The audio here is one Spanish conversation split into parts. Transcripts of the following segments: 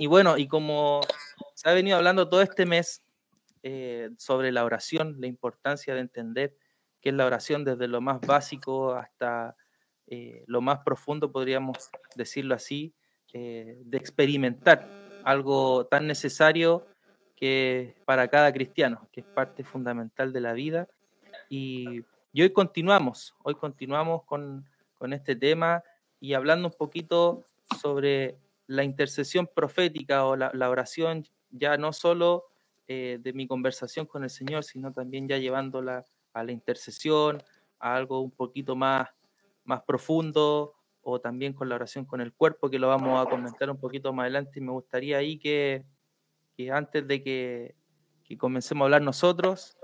Y bueno, y como se ha venido hablando todo este mes eh, sobre la oración, la importancia de entender qué es la oración desde lo más básico hasta eh, lo más profundo, podríamos decirlo así, eh, de experimentar algo tan necesario que para cada cristiano, que es parte fundamental de la vida. Y, hoy continuamos, hoy continuamos con, con este tema y hablando un poquito sobre la intercesión profética o la, oración, ya no solo eh, de mi conversación con el Señor, sino también ya llevándola a la intercesión, a algo un poquito más, más profundo, o también con la oración con el cuerpo, que lo vamos a comentar un poquito más adelante. Y me gustaría ahí que, antes de que, comencemos a hablar nosotros,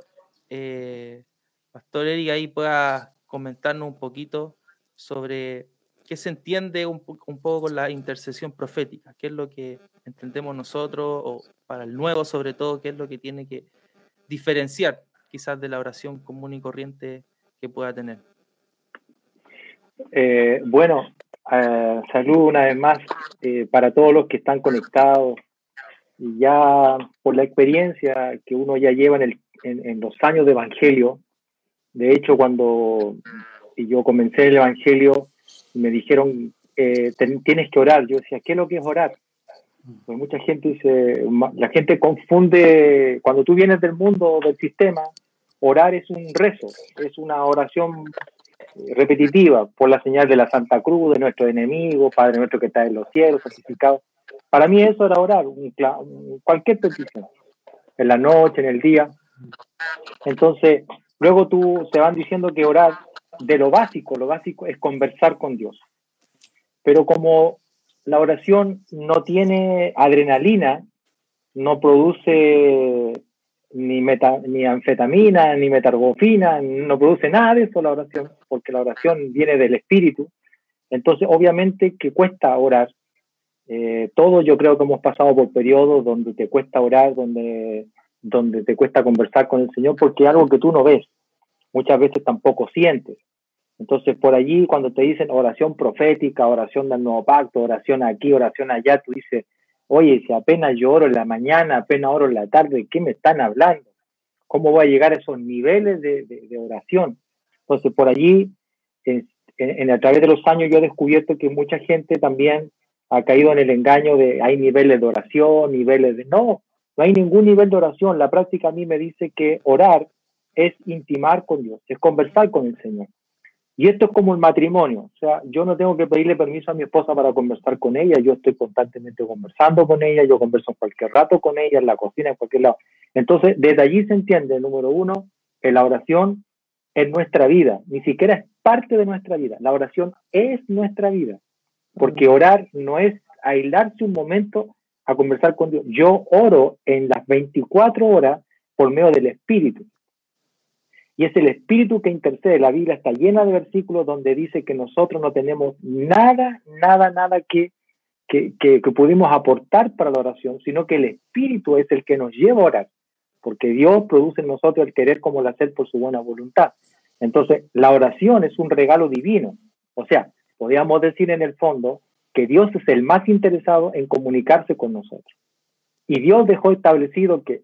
eh, Pastor Eric ahí pueda comentarnos un poquito sobre ¿qué se entiende un, poco con la intercesión profética? ¿Qué es lo que entendemos nosotros, o para el nuevo sobre todo, qué es lo que tiene que diferenciar quizás de la oración común y corriente que pueda tener? Eh, bueno, eh, salud una vez más eh, para todos los que están conectados. Y ya por la experiencia que uno ya lleva en, en los años de Evangelio, de hecho cuando yo comencé el Evangelio, me dijeron, eh, tienes que orar. Yo decía, ¿qué es lo que es orar? Pues mucha gente dice, la gente confunde, cuando tú vienes del mundo, del sistema, orar es un rezo, es una oración repetitiva por la señal de la Santa Cruz, de nuestro enemigo, Padre nuestro que está en los cielos, santificado. Para mí eso era orar, cualquier petición, en la noche, en el día. Entonces, luego tú se van diciendo que orar de lo básico, lo básico es conversar con Dios. Pero como la oración no tiene adrenalina, no produce ni, meta, ni anfetamina, ni metargofina, no produce nada de eso la oración, porque la oración viene del espíritu. Entonces, obviamente que cuesta orar. Eh, todos yo creo que hemos pasado por periodos donde te cuesta orar, donde, donde te cuesta conversar con el Señor, porque es algo que tú no ves muchas veces tampoco sientes. Entonces, por allí, cuando te dicen oración profética, oración del nuevo pacto, oración aquí, oración allá, tú dices, oye, si apenas yo oro en la mañana, apenas oro en la tarde, ¿qué me están hablando? ¿Cómo voy a llegar a esos niveles de, oración? Entonces, por allí, en, a través de los años, yo he descubierto que mucha gente también ha caído en el engaño de hay niveles de oración, niveles de... No, no hay ningún nivel de oración. La práctica a mí me dice que orar es intimar con Dios, es conversar con el Señor. Y esto es como el matrimonio, o sea, yo no tengo que pedirle permiso a mi esposa para conversar con ella, yo estoy constantemente conversando con ella, yo converso en cualquier rato con ella, en la cocina, en cualquier lado. Entonces, desde allí se entiende, número uno, que la oración es nuestra vida, ni siquiera es parte de nuestra vida, la oración es nuestra vida, porque orar no es aislarse un momento a conversar con Dios. Yo oro en las 24 horas por medio del Espíritu. Y es el Espíritu que intercede. La Biblia está llena de versículos donde dice que nosotros no tenemos nada, nada, nada que, que, que, pudimos aportar para la oración, sino que el Espíritu es el que nos lleva a orar, porque Dios produce en nosotros el querer como el hacer por su buena voluntad. Entonces, la oración es un regalo divino. O sea, podríamos decir en el fondo que Dios es el más interesado en comunicarse con nosotros. Y Dios dejó establecido que,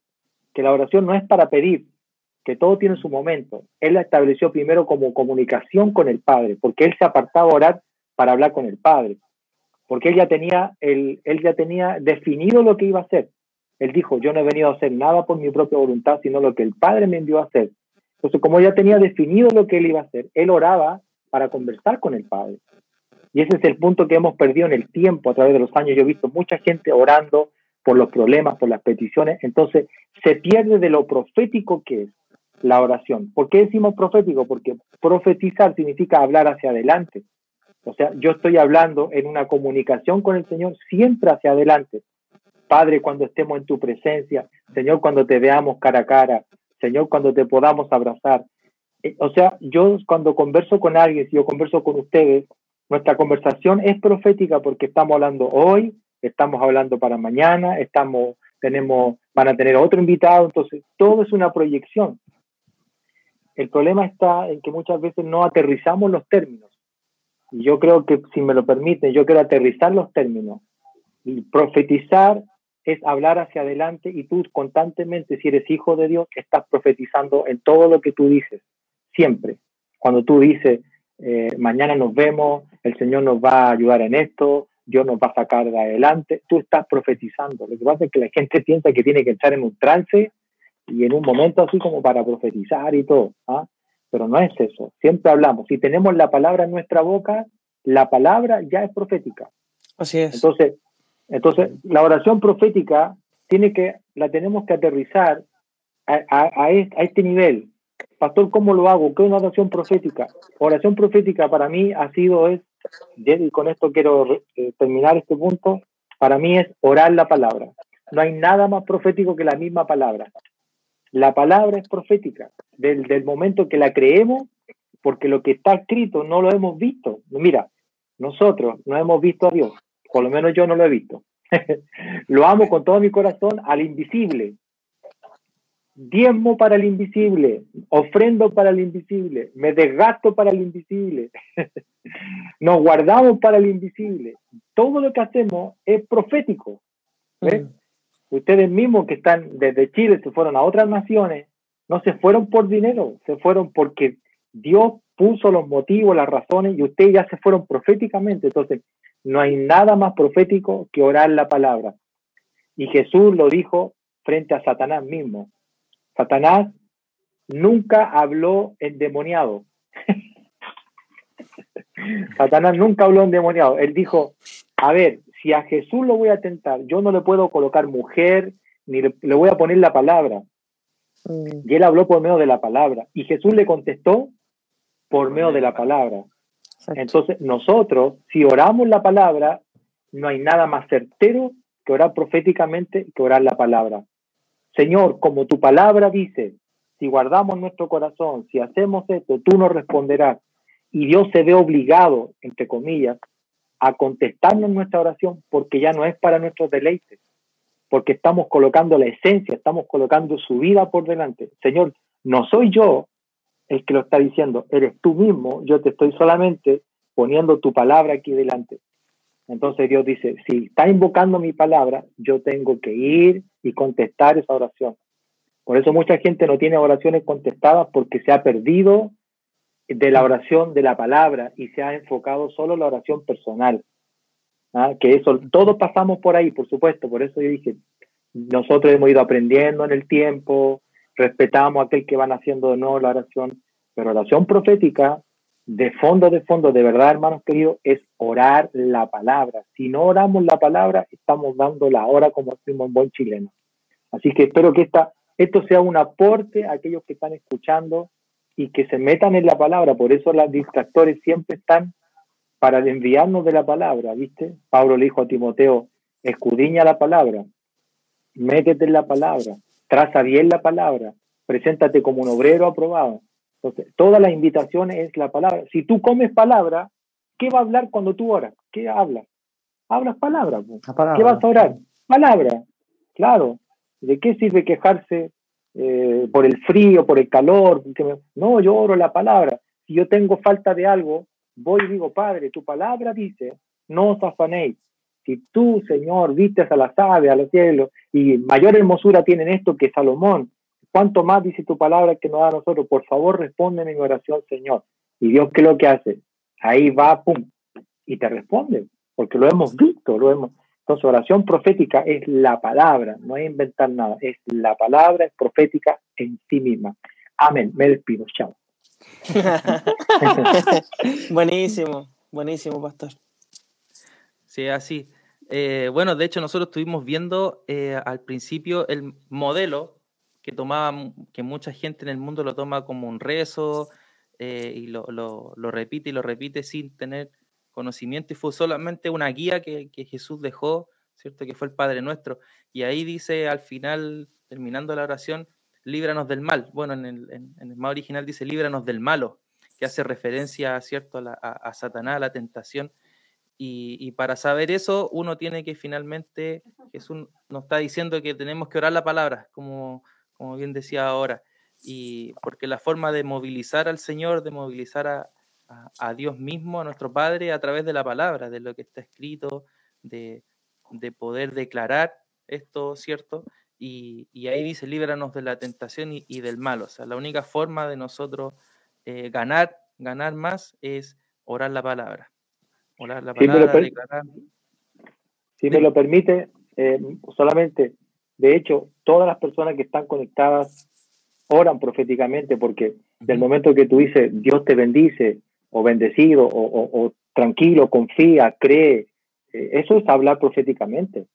que la oración no es para pedir, que todo tiene su momento. Él la estableció primero como comunicación con el Padre, porque él se apartaba a orar para hablar con el Padre, porque él ya tenía, él, él ya tenía definido lo que iba a hacer. Él dijo, yo no he venido a hacer nada por mi propia voluntad, sino lo que el Padre me envió a hacer. Entonces, como ya tenía definido lo que él iba a hacer, él oraba para conversar con el Padre. Y ese es el punto que hemos perdido en el tiempo a través de los años. Yo he visto mucha gente orando por los problemas, por las peticiones. Entonces, se pierde de lo profético que es la oración. ¿Por qué decimos profético? Porque profetizar significa hablar hacia adelante. O sea, yo estoy hablando en una comunicación con el Señor siempre hacia adelante. Padre, cuando estemos en tu presencia, Señor, cuando te veamos cara a cara, Señor, cuando te podamos abrazar. Eh, o sea, yo cuando converso con alguien, si yo converso con ustedes, nuestra conversación es profética porque estamos hablando hoy, estamos hablando para mañana, estamos, tenemos, van a tener otro invitado, entonces todo es una proyección. El problema está en que muchas veces no aterrizamos los términos. Y yo creo que, si me lo permiten, yo quiero aterrizar los términos. Y profetizar es hablar hacia adelante y tú constantemente, si eres hijo de Dios, estás profetizando en todo lo que tú dices, siempre. Cuando tú dices, eh, mañana nos vemos, el Señor nos va a ayudar en esto, Dios nos va a sacar de adelante, tú estás profetizando. Lo que pasa es que la gente piensa que tiene que estar en un trance y en un momento así como para profetizar y todo, ¿ah? pero no es eso. Siempre hablamos, si tenemos la palabra en nuestra boca, la palabra ya es profética. Así es. Entonces, entonces la oración profética tiene que, la tenemos que aterrizar a, este nivel. Pastor, ¿cómo lo hago? ¿Qué es una oración profética? Oración profética para mí ha sido, es, y con esto quiero eh, terminar este punto, para mí es orar la palabra. No hay nada más profético que la misma palabra. La palabra es profética, del, del momento que la creemos, porque lo que está escrito no lo hemos visto. Mira, nosotros no hemos visto a Dios, por lo menos yo no lo he visto. lo amo con todo mi corazón al invisible. Diezmo para el invisible, ofrendo para el invisible, me desgasto para el invisible, nos guardamos para el invisible. Todo lo que hacemos es profético. Mm. Ustedes mismos que están desde Chile, se fueron a otras naciones, no se fueron por dinero, se fueron porque Dios puso los motivos, las razones y ustedes ya se fueron proféticamente. Entonces, no hay nada más profético que orar la palabra. Y Jesús lo dijo frente a Satanás mismo. Satanás nunca habló endemoniado. Satanás nunca habló endemoniado. Él dijo, a ver, si a Jesús lo voy a tentar, yo no le puedo colocar mujer, ni le, voy a poner la palabra. Mm. Y él habló por medio de la palabra. Y Jesús le contestó por medio de la palabra. Entonces, nosotros, si oramos la palabra, no hay nada más certero que orar proféticamente que orar la palabra. Señor, como tu palabra dice, si guardamos nuestro corazón, si hacemos esto, tú nos responderás. Y Dios se ve obligado, entre comillas, a contestarnos nuestra oración porque ya no es para nuestros deleites, porque estamos colocando la esencia, estamos colocando su vida por delante. Señor, no soy yo el que lo está diciendo, eres tú mismo, yo te estoy solamente poniendo tu palabra aquí delante. Entonces Dios dice, si está invocando mi palabra, yo tengo que ir y contestar esa oración. Por eso mucha gente no tiene oraciones contestadas porque se ha perdido de la oración de la palabra y se ha enfocado solo en la oración personal. ¿ah? Que eso, todos pasamos por ahí, por supuesto, por eso yo dije, nosotros hemos ido aprendiendo en el tiempo, respetamos a aquel que van haciendo de nuevo la oración, pero oración profética, de fondo, de fondo, de verdad, hermanos queridos, es orar la palabra. Si no oramos la palabra, estamos dando la hora como decimos en buen chileno. Así que espero que esta, esto sea un aporte a aquellos que están escuchando y que se metan en la palabra. Por eso los distractores siempre están para enviarnos de la palabra, ¿viste? Pablo le dijo a Timoteo, escudriña la palabra, métete en la palabra, traza bien la palabra, preséntate como un obrero aprobado. Entonces, todas las invitaciones es la palabra. Si tú comes palabra, ¿qué va a hablar cuando tú oras? ¿Qué hablas? Hablas palabra. palabra. ¿Qué vas a orar? Palabra. Claro. ¿De qué sirve quejarse eh, por el frío, por el calor. No, yo oro la palabra. Si yo tengo falta de algo, voy y digo, Padre, tu palabra dice, no os afanéis. Si tú, Señor, vistes a las aves, a los cielos, y mayor hermosura tienen esto que Salomón, ¿cuánto más dice tu palabra que nos da a nosotros? Por favor, responde en mi oración, Señor. Y Dios, ¿qué es lo que hace? Ahí va, pum, y te responde, porque lo hemos visto, lo hemos, entonces, oración profética es la palabra, no es inventar nada, es la palabra, es profética en sí misma. Amén. Me despido. Chao. buenísimo, buenísimo, pastor. Sí, así. Eh, bueno, de hecho, nosotros estuvimos viendo eh, al principio el modelo que tomaba, que mucha gente en el mundo lo toma como un rezo eh, y lo, lo repite y lo repite sin tener conocimiento y fue solamente una guía que, Jesús dejó, ¿cierto? Que fue el Padre Nuestro. Y ahí dice al final, terminando la oración, líbranos del mal. Bueno, en el, más original dice líbranos del malo, que hace referencia, ¿cierto? A, a, Satanás, a la tentación. Y, para saber eso, uno tiene que finalmente, Jesús nos está diciendo que tenemos que orar la palabra, como, como bien decía ahora. Y porque la forma de movilizar al Señor, de movilizar a, a, Dios mismo, a nuestro Padre, a través de la palabra, de lo que está escrito, de, de poder declarar esto, ¿cierto? Y, ahí dice, líbranos de la tentación y, del mal. O sea, la única forma de nosotros eh, ganar, ganar más es orar la palabra. Orar la palabra, si declarar. Si me lo permite, eh, solamente, de hecho, todas las personas que están conectadas oran proféticamente porque del momento que tú dices, Dios te bendice, o bendecido, o, tranquilo, confía, cree, eh, eso es hablar proféticamente.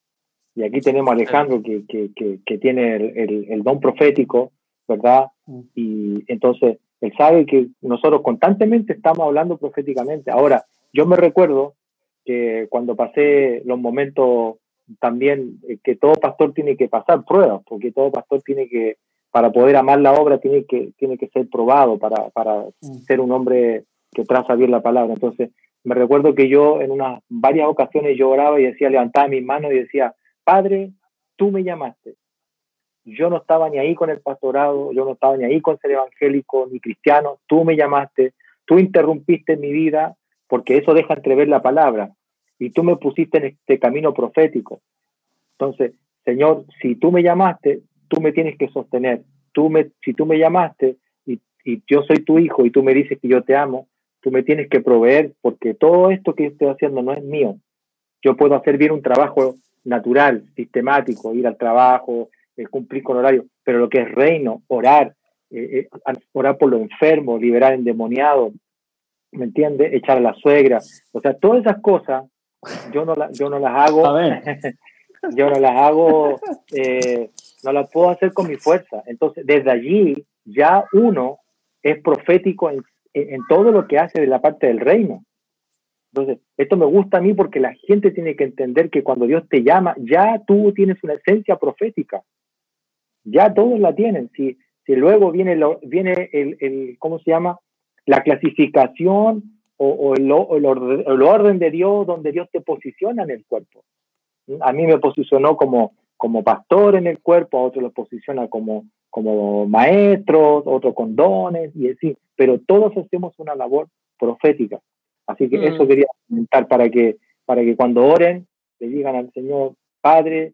Y aquí tenemos a Alejandro que, que, tiene el, el, don profético, ¿verdad? Mm. Y entonces él sabe que nosotros constantemente estamos hablando proféticamente. Ahora, yo me recuerdo que cuando pasé los momentos también eh, que todo pastor tiene que pasar pruebas, porque todo pastor tiene que, para poder amar la obra, tiene que, tiene que ser probado para, para mm. ser un hombre que traza bien la palabra. Entonces, me recuerdo que yo en unas varias ocasiones yo oraba y decía, levantaba mis manos y decía, Padre, tú me llamaste. Yo no estaba ni ahí con el pastorado, yo no estaba ni ahí con ser evangélico ni cristiano, tú me llamaste, tú interrumpiste mi vida, porque eso deja entrever la palabra, y tú me pusiste en este camino profético. Entonces, Señor, si tú me llamaste, tú me tienes que sostener. Tú me, si tú me llamaste y, y yo soy tu hijo y tú me dices que yo te amo, tú me tienes que proveer, porque todo esto que estoy haciendo no es mío. Yo puedo hacer bien un trabajo natural, sistemático, ir al trabajo, eh, cumplir con horario, pero lo que es reino, orar, eh, eh, orar por los enfermos, liberar endemoniados, ¿me entiendes? Echar a la suegra, o sea, todas esas cosas yo no, yo no las hago, yo no las hago, no las puedo hacer con mi fuerza. Entonces, desde allí ya uno es profético en, en todo lo que hace de la parte del reino. Entonces, esto me gusta a mí porque la gente tiene que entender que cuando Dios te llama, ya tú tienes una esencia profética. Ya todos la tienen. Si, si luego viene, lo, viene el, el, ¿cómo se llama? La clasificación o, el, el, orden, de Dios donde Dios te posiciona en el cuerpo. A mí me posicionó como, como pastor en el cuerpo, a otro lo posiciona como, como maestros, otro con dones y así. Pero todos hacemos una labor profética. Así que eso mm. quería comentar para que, para que cuando oren le digan al Señor, Padre,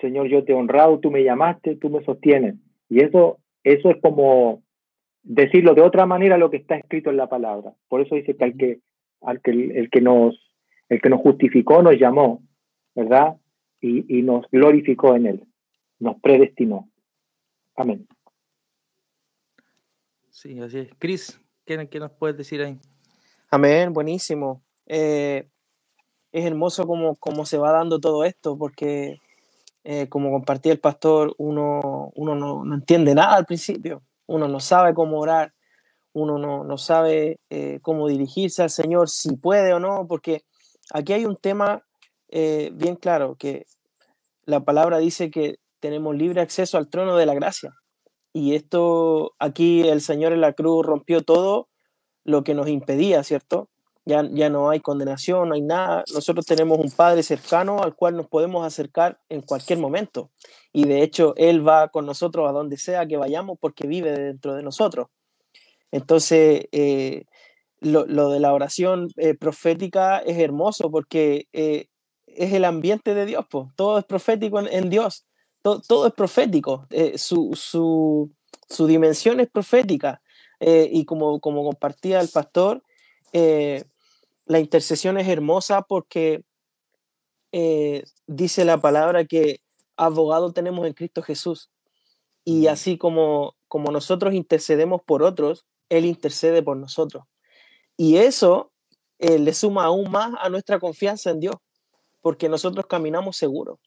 Señor, yo te he honrado, tú me llamaste, tú me sostienes. Y eso, eso es como decirlo de otra manera lo que está escrito en la palabra. Por eso dice que al que, al que el, que nos, el que nos justificó nos llamó, ¿verdad? Y, y nos glorificó en él, nos predestinó. Amén. Sí, así es. Cris, ¿qué, ¿qué, nos puedes decir ahí? Amén, buenísimo. Eh, es hermoso cómo, se va dando todo esto, porque eh, como compartía el pastor, uno, uno no, entiende nada al principio, uno no sabe cómo orar, uno no, no sabe eh, cómo dirigirse al Señor, si puede o no, porque aquí hay un tema bien claro, que la palabra dice que tenemos libre acceso al trono de la gracia. Y esto, aquí el Señor en la cruz rompió todo lo que nos impedía, ¿cierto? Ya, ya no hay condenación, no hay nada. Nosotros tenemos un Padre cercano al cual nos podemos acercar en cualquier momento. Y de hecho, Él va con nosotros a donde sea que vayamos porque vive dentro de nosotros. Entonces, eh, lo, de la oración eh, profética es hermoso porque eh, es el ambiente de Dios, pues. todo es profético en, Dios, todo, todo, es profético, su, su, su, dimensión es profética. Eh, y como, como compartía el pastor, eh, la intercesión es hermosa porque eh, dice la palabra que abogado tenemos en Cristo Jesús. Y así como, como nosotros intercedemos por otros, Él intercede por nosotros. Y eso le suma aún más a nuestra confianza en Dios, porque nosotros caminamos seguros.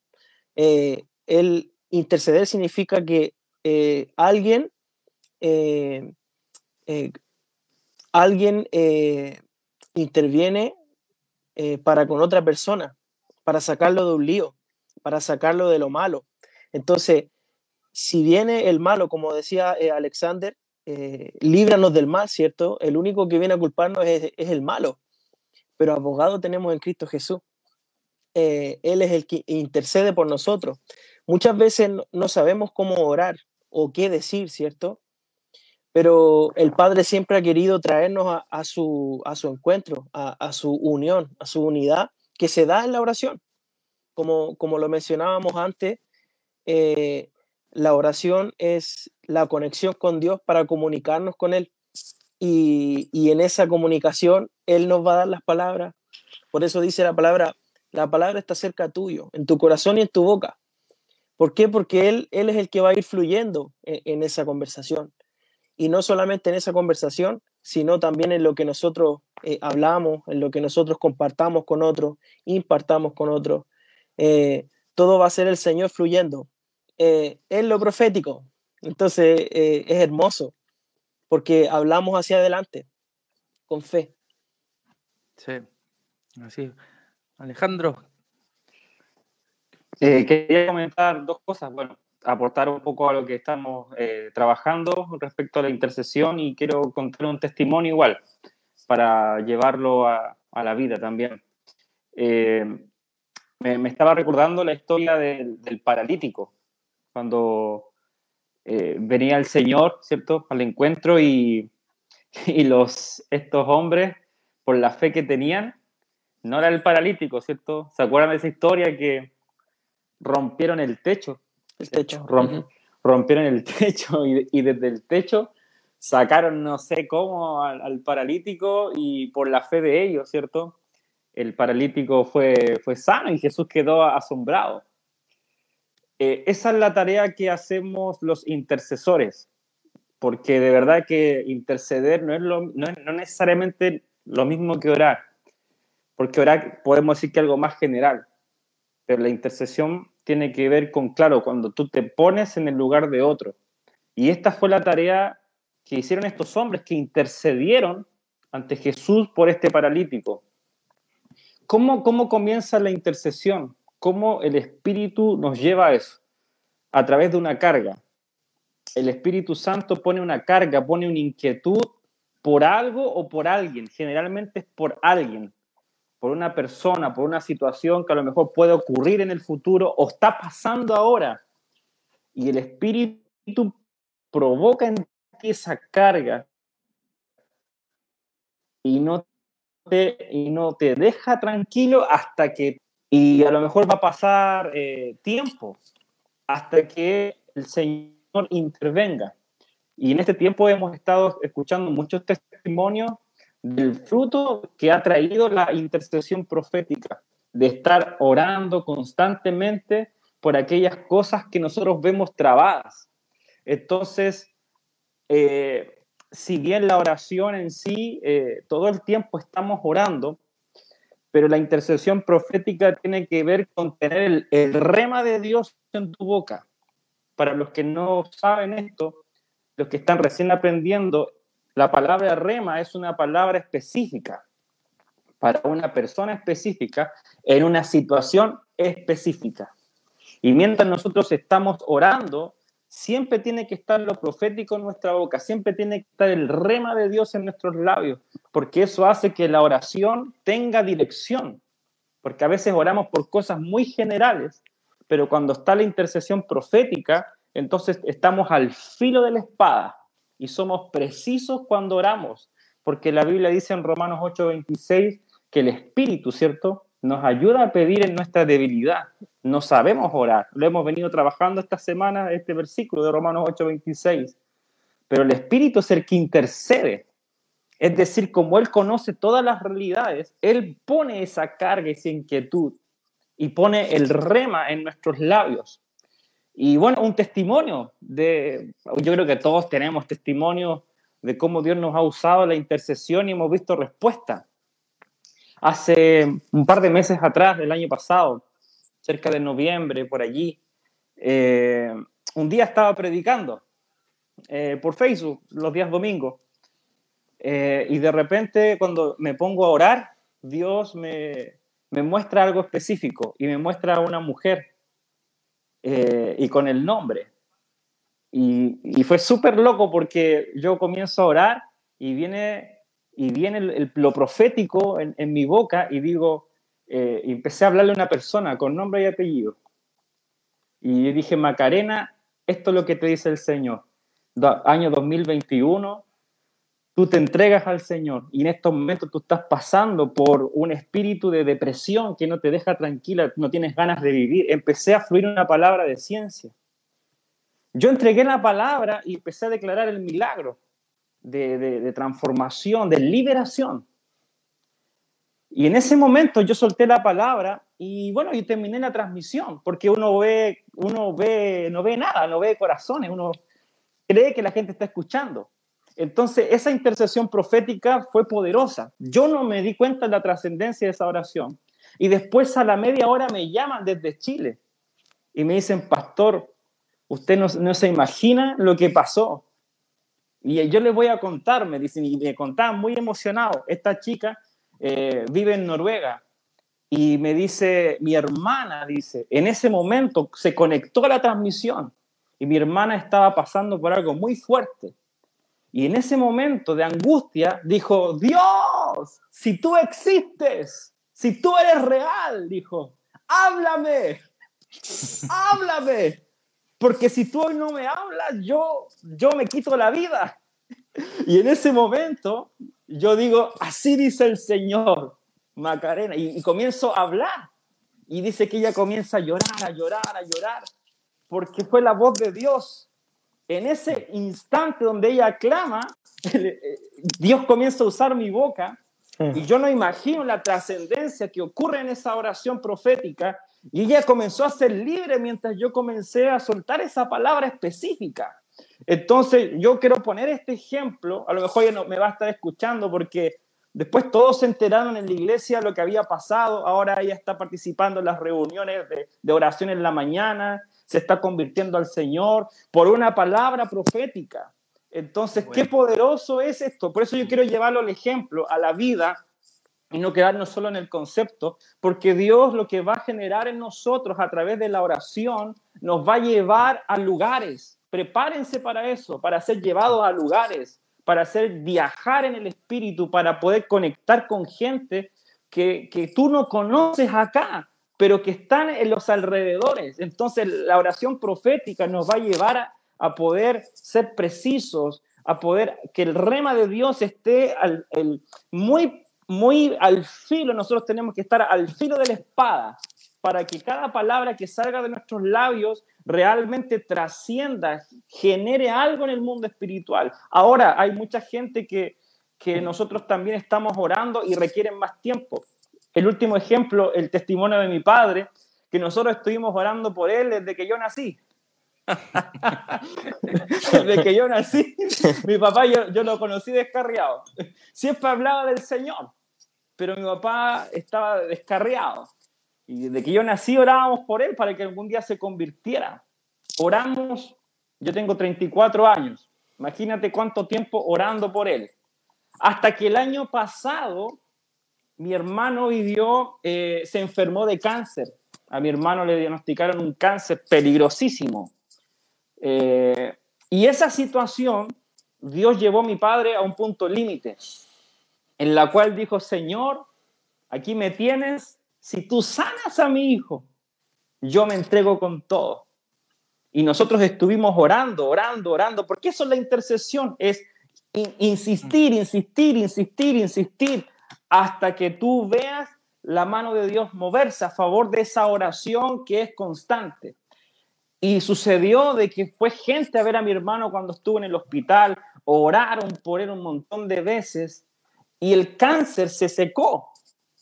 El interceder significa que alguien eh, alguien eh, interviene eh, para con otra persona, para sacarlo de un lío, para sacarlo de lo malo. Entonces, si viene el malo, como decía Alexander, líbranos del mal, ¿cierto? El único que viene a culparnos es, el malo, pero abogado tenemos en Cristo Jesús. él es el que intercede por nosotros. Muchas veces no sabemos cómo orar o qué decir, ¿cierto? pero el Padre siempre ha querido traernos a, su, a su encuentro, a, su unión, a su unidad, que se da en la oración. como, como lo mencionábamos antes, eh, la oración es la conexión con Dios para comunicarnos con Él. Y, y, en esa comunicación Él nos va a dar las palabras. Por eso dice la palabra, la palabra está cerca tuyo, en tu corazón y en tu boca. ¿Por qué? Porque Él, él es el que va a ir fluyendo en, esa conversación. Y no solamente en esa conversación, sino también en lo que nosotros eh, hablamos, en lo que nosotros compartamos con otros, impartamos con otros. Eh, todo va a ser el Señor fluyendo. Eh, es lo profético. Entonces es hermoso, porque hablamos hacia adelante, con fe. Sí, así. Alejandro, eh, quería comentar dos cosas. Bueno, aportar un poco a lo que estamos eh, trabajando respecto a la intercesión y quiero contar un testimonio igual para llevarlo a, a la vida también. Eh, me, estaba recordando la historia del, del paralítico, cuando venía el Señor, ¿cierto?, al encuentro y, y los, estos hombres, por la fe que tenían, no era el paralítico, ¿cierto? ¿Se acuerdan de esa historia que rompieron el techo. El techo. Rompieron el techo y, desde el techo sacaron no sé cómo al, paralítico y por la fe de ellos, ¿cierto? El paralítico fue, fue sano y Jesús quedó asombrado. Eh, esa es la tarea que hacemos los intercesores, porque de verdad que interceder no es, lo, no es no necesariamente lo mismo que orar, porque orar podemos decir que algo más general, pero la intercesión tiene que ver con, claro, cuando tú te pones en el lugar de otro. Y esta fue la tarea que hicieron estos hombres que intercedieron ante Jesús por este paralítico. ¿Cómo, cómo comienza la intercesión? ¿Cómo el Espíritu nos lleva a eso? A través de una carga. El Espíritu Santo pone una carga, pone una inquietud por algo o por alguien. Generalmente es por alguien por una persona, por una situación que a lo mejor puede ocurrir en el futuro o está pasando ahora. Y el Espíritu provoca en ti esa carga y no te, y no te deja tranquilo hasta que, y a lo mejor va a pasar eh, tiempo, hasta que el Señor intervenga. Y en este tiempo hemos estado escuchando muchos testimonios del fruto que ha traído la intercesión profética, de estar orando constantemente por aquellas cosas que nosotros vemos trabadas. Entonces, eh, si bien la oración en sí, eh, todo el tiempo estamos orando, pero la intercesión profética tiene que ver con tener el, el rema de Dios en tu boca. Para los que no saben esto, los que están recién aprendiendo, la palabra rema es una palabra específica para una persona específica en una situación específica. Y mientras nosotros estamos orando, siempre tiene que estar lo profético en nuestra boca, siempre tiene que estar el rema de Dios en nuestros labios, porque eso hace que la oración tenga dirección. Porque a veces oramos por cosas muy generales, pero cuando está la intercesión profética, entonces estamos al filo de la espada y somos precisos cuando oramos, porque la Biblia dice en Romanos 8:26 que el Espíritu, ¿cierto? Nos ayuda a pedir en nuestra debilidad. No sabemos orar. Lo hemos venido trabajando esta semana, este versículo de Romanos 8:26. Pero el Espíritu es el que intercede. Es decir, como Él conoce todas las realidades, Él pone esa carga, esa inquietud y pone el rema en nuestros labios y bueno, un testimonio de, yo creo que todos tenemos testimonios de cómo Dios nos ha usado la intercesión y hemos visto respuesta. Hace un par de meses atrás, del año pasado, cerca de noviembre, por allí, eh, un día estaba predicando eh, por Facebook los días domingos eh, y de repente cuando me pongo a orar, Dios me, me muestra algo específico y me muestra a una mujer eh, y con el nombre. Y, fue súper loco porque yo comienzo a orar y viene, y viene lo profético en, mi boca y digo, eh, empecé a hablarle a una persona con nombre y apellido. Y dije, Macarena, esto es lo que te dice el Señor. año 2021, tú te entregas al Señor y en estos momentos tú estás pasando por un espíritu de depresión que no te deja tranquila, no tienes ganas de vivir, empecé a fluir una palabra de ciencia. Yo entregué la palabra y empecé a declarar el milagro de, transformación, de liberación. Y en ese momento yo solté la palabra y bueno, y terminé la transmisión, porque uno ve, uno ve, no ve nada, no ve corazones, uno cree que la gente está escuchando. Entonces, esa intercesión profética fue poderosa. Yo no me di cuenta de la trascendencia de esa oración. Y después a la media hora me llaman desde Chile y me dicen, pastor, usted no, se imagina lo que pasó. Y yo les voy a contar, me dicen, y me contaban muy emocionado. Esta chica eh, vive en Noruega y me dice, mi hermana, dice, en ese momento se conectó a la transmisión y mi hermana estaba pasando por algo muy fuerte. Y en ese momento de angustia dijo, Dios, si tú existes, si tú eres real, dijo, háblame, háblame, porque si tú hoy no me hablas, yo, yo me quito la vida. Y en ese momento yo digo, así dice el Señor, Macarena, y, y comienzo a hablar. Y dice que ella comienza a llorar, a llorar, a llorar, porque fue la voz de Dios en ese instante donde ella clama, Dios comienza a usar mi boca y yo no imagino la trascendencia que ocurre en esa oración profética. Y ella comenzó a ser libre mientras yo comencé a soltar esa palabra específica. Entonces yo quiero poner este ejemplo, a lo mejor ella no me va a estar escuchando porque después todos se enteraron en la iglesia lo que había pasado, ahora ella está participando en las reuniones de, de oración en la mañana, se está convirtiendo al Señor por una palabra profética. Entonces, qué poderoso es esto. Por eso yo quiero llevarlo al ejemplo, a la vida, y no quedarnos solo en el concepto, porque Dios lo que va a generar en nosotros a través de la oración nos va a llevar a lugares. Prepárense para eso, para ser llevados a lugares, para hacer viajar en el espíritu, para poder conectar con gente que, que tú no conoces acá, pero que están en los alrededores. Entonces la oración profética nos va a llevar a, poder ser precisos, a poder que el rema de Dios esté muy, muy al filo. Nosotros tenemos que estar al filo de la espada para que cada palabra que salga de nuestros labios realmente trascienda, genere algo en el mundo espiritual. Ahora hay mucha gente que, que nosotros también estamos orando y requieren más tiempo el último ejemplo, el testimonio de mi padre, que nosotros estuvimos orando por él desde que yo nací. desde que yo nací, mi papá yo, yo lo conocí descarriado. Siempre hablaba del Señor, pero mi papá estaba descarriado. Y desde que yo nací orábamos por él para que algún día se convirtiera. Oramos, yo tengo 34 años, imagínate cuánto tiempo orando por él. Hasta que el año pasado mi hermano vivió, eh, se enfermó de cáncer. A mi hermano le diagnosticaron un cáncer peligrosísimo. Eh, y esa situación, Dios llevó a mi padre a un punto límite, en la cual dijo, Señor, aquí me tienes, si tú sanas a mi hijo, yo me entrego con todo. Y nosotros estuvimos orando, orando, orando, porque eso es la intercesión, es insistir, insistir, insistir, insistir hasta que tú veas la mano de Dios moverse a favor de esa oración que es constante. Y sucedió de que fue gente a ver a mi hermano cuando estuvo en el hospital, oraron por él un montón de veces y el cáncer se secó.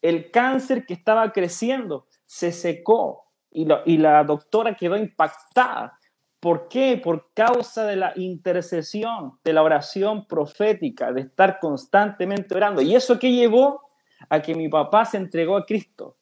El cáncer que estaba creciendo se secó y, la doctora quedó impactada. ¿Por qué? Por causa de la intercesión, de la oración profética, de estar constantemente orando. ¿Y eso qué llevó? A que mi papá se entregó a Cristo.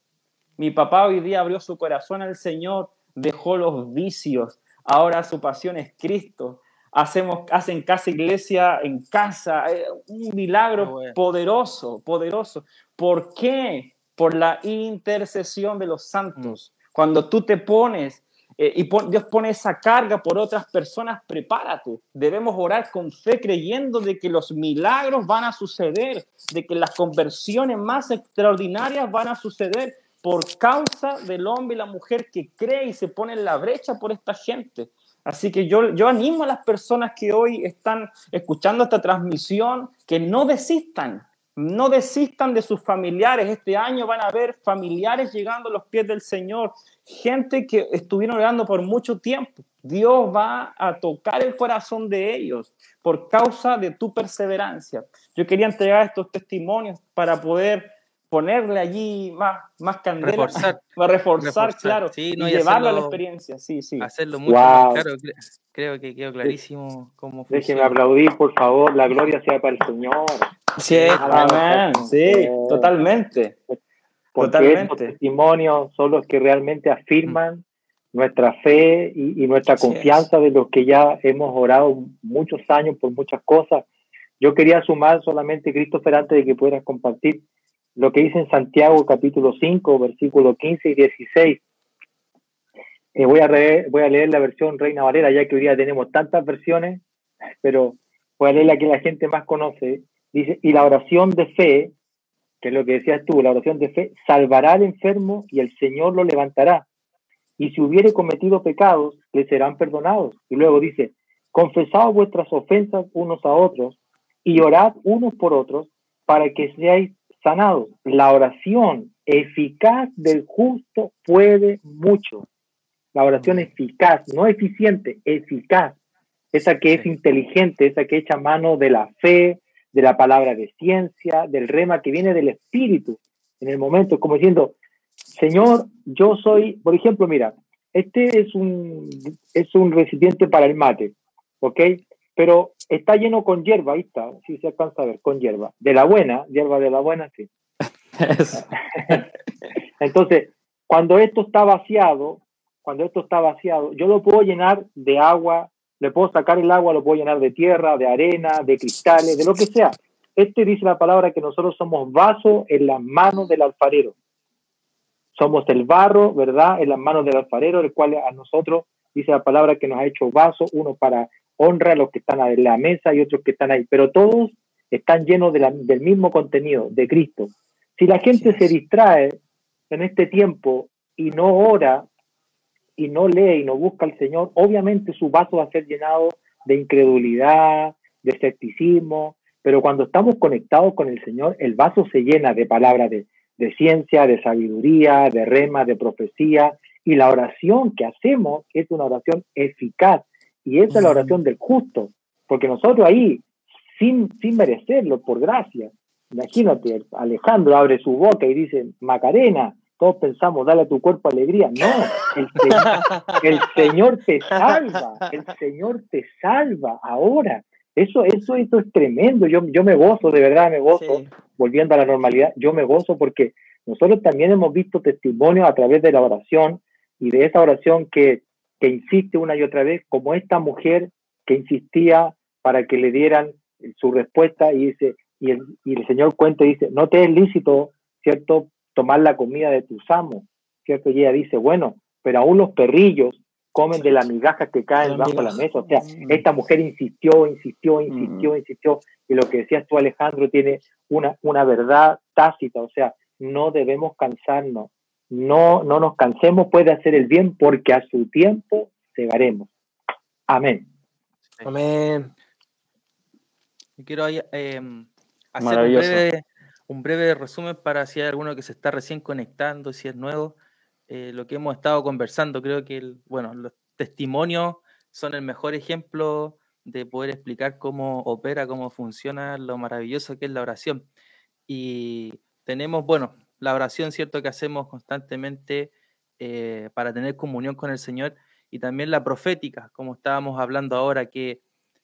Mi papá hoy día abrió su corazón al Señor, dejó los vicios, ahora su pasión es Cristo. Hacemos, hacen casa iglesia en casa, eh, un milagro poderoso, poderoso. ¿Por qué? Por la intercesión de los santos. Mm. Cuando tú te pones eh, y Dios pone esa carga por otras personas, prepárate. Debemos orar con fe creyendo de que los milagros van a suceder, de que las conversiones más extraordinarias van a suceder. por causa del hombre y la mujer que cree y se pone en la brecha por esta gente. Así que yo, yo animo a las personas que hoy están escuchando esta transmisión que no desistan, no desistan de sus familiares. Este año van a ver familiares llegando a los pies del Señor, gente que estuvieron orando por mucho tiempo. Dios va a tocar el corazón de ellos por causa de tu perseverancia. Yo quería entregar estos testimonios para poder ponerle allí más, más candela, Reforzar. para reforzar, Reforzar, claro, sí, no, y llevarlo a la experiencia. Sí, sí. Hacerlo mucho Wow. más claro. cre- Creo que quedó clarísimo cómo Déjenme funciona. aplaudir, por favor. La gloria sea para el Señor. Sí, Amén. Sí, totalmente. Porque Totalmente. estos testimonios son los que realmente afirman nuestra fe y, y nuestra Así confianza de los que ya hemos orado muchos años por muchas cosas. Yo quería sumar solamente, Christopher, antes de que puedas compartir lo que dice en Santiago capítulo 5, versículos 15 y 16. Eh, voy, a re- voy a leer la versión Reina Valera, ya que hoy día tenemos tantas versiones, pero voy a leer la que la gente más conoce. Dice, y la oración de fe, que es lo que decías tú, la oración de fe, salvará al enfermo y el Señor lo levantará. Y si hubiere cometido pecados, le serán perdonados. Y luego dice, confesad vuestras ofensas unos a otros y orad unos por otros para que seáis sanados. La oración eficaz del justo puede mucho. La oración eficaz, no eficiente, eficaz. Esa que es inteligente, esa que echa mano de la fe, de la palabra de ciencia, del rema que viene del espíritu en el momento, como diciendo, Señor, yo soy, por ejemplo, mira, este es un, es un recipiente para el mate, ¿ok? Pero está lleno con hierba, ahí está, si se alcanza a ver, con hierba. De la buena, hierba de la buena, sí. Entonces, cuando esto está vaciado, cuando esto está vaciado, yo lo puedo llenar de agua, le puedo sacar el agua, lo puedo llenar de tierra, de arena, de cristales, de lo que sea. Este dice la palabra que nosotros somos vaso en las manos del alfarero. Somos el barro, ¿verdad? En las manos del alfarero, el cual a nosotros dice la palabra que nos ha hecho vaso, uno para honra a los que están en la mesa y otros que están ahí, pero todos están llenos de la- del mismo contenido, de Cristo. Si la gente se distrae en este tiempo y no ora y no lee y no busca al Señor, obviamente su vaso va a ser llenado de incredulidad, de escepticismo, pero cuando estamos conectados con el Señor, el vaso se llena de palabras de, de ciencia, de sabiduría, de rema, de profecía, y la oración que hacemos es una oración eficaz, y esa es la oración del justo, porque nosotros ahí, sin, sin merecerlo, por gracia, imagínate, Alejandro abre su boca y dice, Macarena, todos pensamos, dale a tu cuerpo alegría. No, el, Se- el Señor te salva, el Señor te salva ahora. Eso, eso, eso es tremendo. Yo, yo me gozo, de verdad me gozo, Sí. volviendo a la normalidad, yo me gozo porque nosotros también hemos visto testimonios a través de la oración y de esa oración que, que insiste una y otra vez, como esta mujer que insistía para que le dieran su respuesta y dice, y el, y el Señor cuenta y dice, no te es lícito, ¿cierto?, tomar la comida de tus amos, ¿cierto? Y ella dice, bueno, pero aún los perrillos comen de las migajas que caen bajo la mesa. O sea, Mm. esta mujer insistió, insistió, insistió, insistió, y lo que decías tú, Alejandro, tiene una, una verdad tácita, o sea, no debemos cansarnos, no, no nos cansemos, puede hacer el bien, porque a su tiempo segaremos. Amén. Amén. Yo quiero em, hacer un breve, un breve resumen para si hay alguno que se está recién conectando, si es nuevo, eh, lo que hemos estado conversando. Creo que el, bueno, los testimonios son el mejor ejemplo de poder explicar cómo opera, cómo funciona, lo maravilloso que es la oración. Y tenemos, bueno, la oración, ¿cierto?, que hacemos constantemente eh, para tener comunión con el Señor y también la profética, como estábamos hablando ahora, que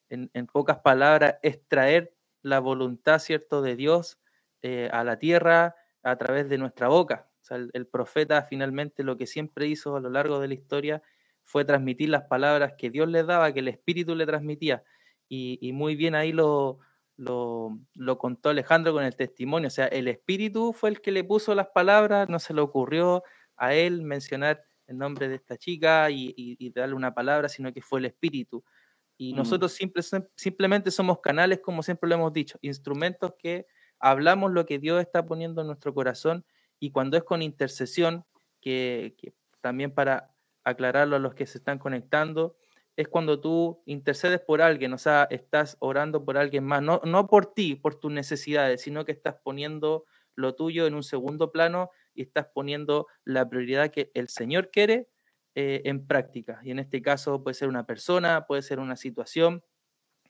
en, en pocas palabras es traer la voluntad, ¿cierto?, de Dios eh, a la tierra a través de nuestra boca. O sea, el, el profeta finalmente lo que siempre hizo a lo largo de la historia fue transmitir las palabras que Dios le daba, que el Espíritu le transmitía. Y, y muy bien ahí lo, lo, lo contó Alejandro con el testimonio. O sea, el Espíritu fue el que le puso las palabras, no se le ocurrió a él mencionar el nombre de esta chica y, y- y darle una palabra, sino que fue el Espíritu. Y Mm. nosotros simple- simplemente somos canales, como siempre lo hemos dicho, instrumentos que hablamos lo que Dios está poniendo en nuestro corazón Y cuando es con intercesión, que, también para aclararlo a los que se están conectando, es cuando tú intercedes por alguien, o sea, estás orando por alguien más, no, no por ti, por tus necesidades, sino que estás poniendo lo tuyo en un segundo plano y estás poniendo la prioridad que el Señor quiere eh, en práctica. Y en este caso puede ser una persona, puede ser una situación,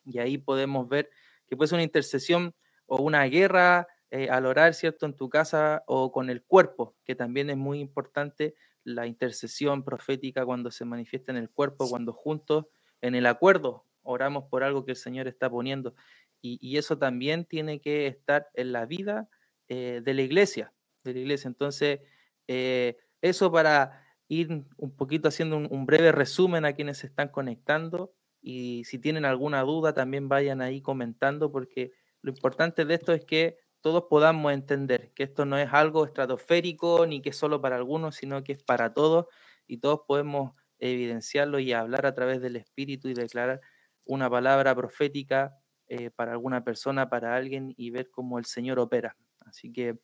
y ahí podemos ver que puede ser una intercesión o una guerra eh, al orar, ¿cierto?, en tu casa o con el cuerpo, que también es muy importante la intercesión profética cuando se manifiesta en el cuerpo, cuando juntos en el acuerdo oramos por algo que el Señor está poniendo. Y, eso también tiene que estar en la vida eh, de la iglesia, de la iglesia. Entonces, eh, eso para ir un poquito haciendo un, breve resumen a quienes se están conectando y si tienen alguna duda también vayan ahí comentando porque lo importante de esto es que todos podamos entender que esto no es algo estratosférico ni que es solo para algunos, sino que es para todos y todos podemos evidenciarlo y hablar a través del Espíritu y declarar una palabra profética eh, para alguna persona, para alguien y ver cómo el Señor opera. Así que,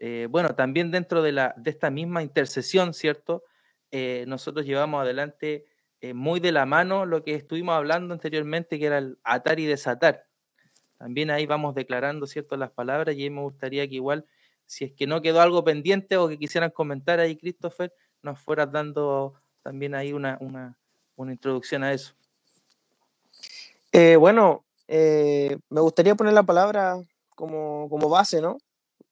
eh, bueno, también dentro de, la, de esta misma intercesión, ¿cierto? Eh, nosotros llevamos adelante muy de la mano lo que estuvimos hablando anteriormente, que era el atar y desatar. También ahí vamos declarando, ¿cierto?, las palabras y ahí me gustaría que igual, si es que no quedó algo pendiente o que quisieran comentar ahí, Christopher, nos fueras dando también ahí una, introducción a eso. Eh, bueno, eh, me gustaría poner la palabra como, base, ¿no?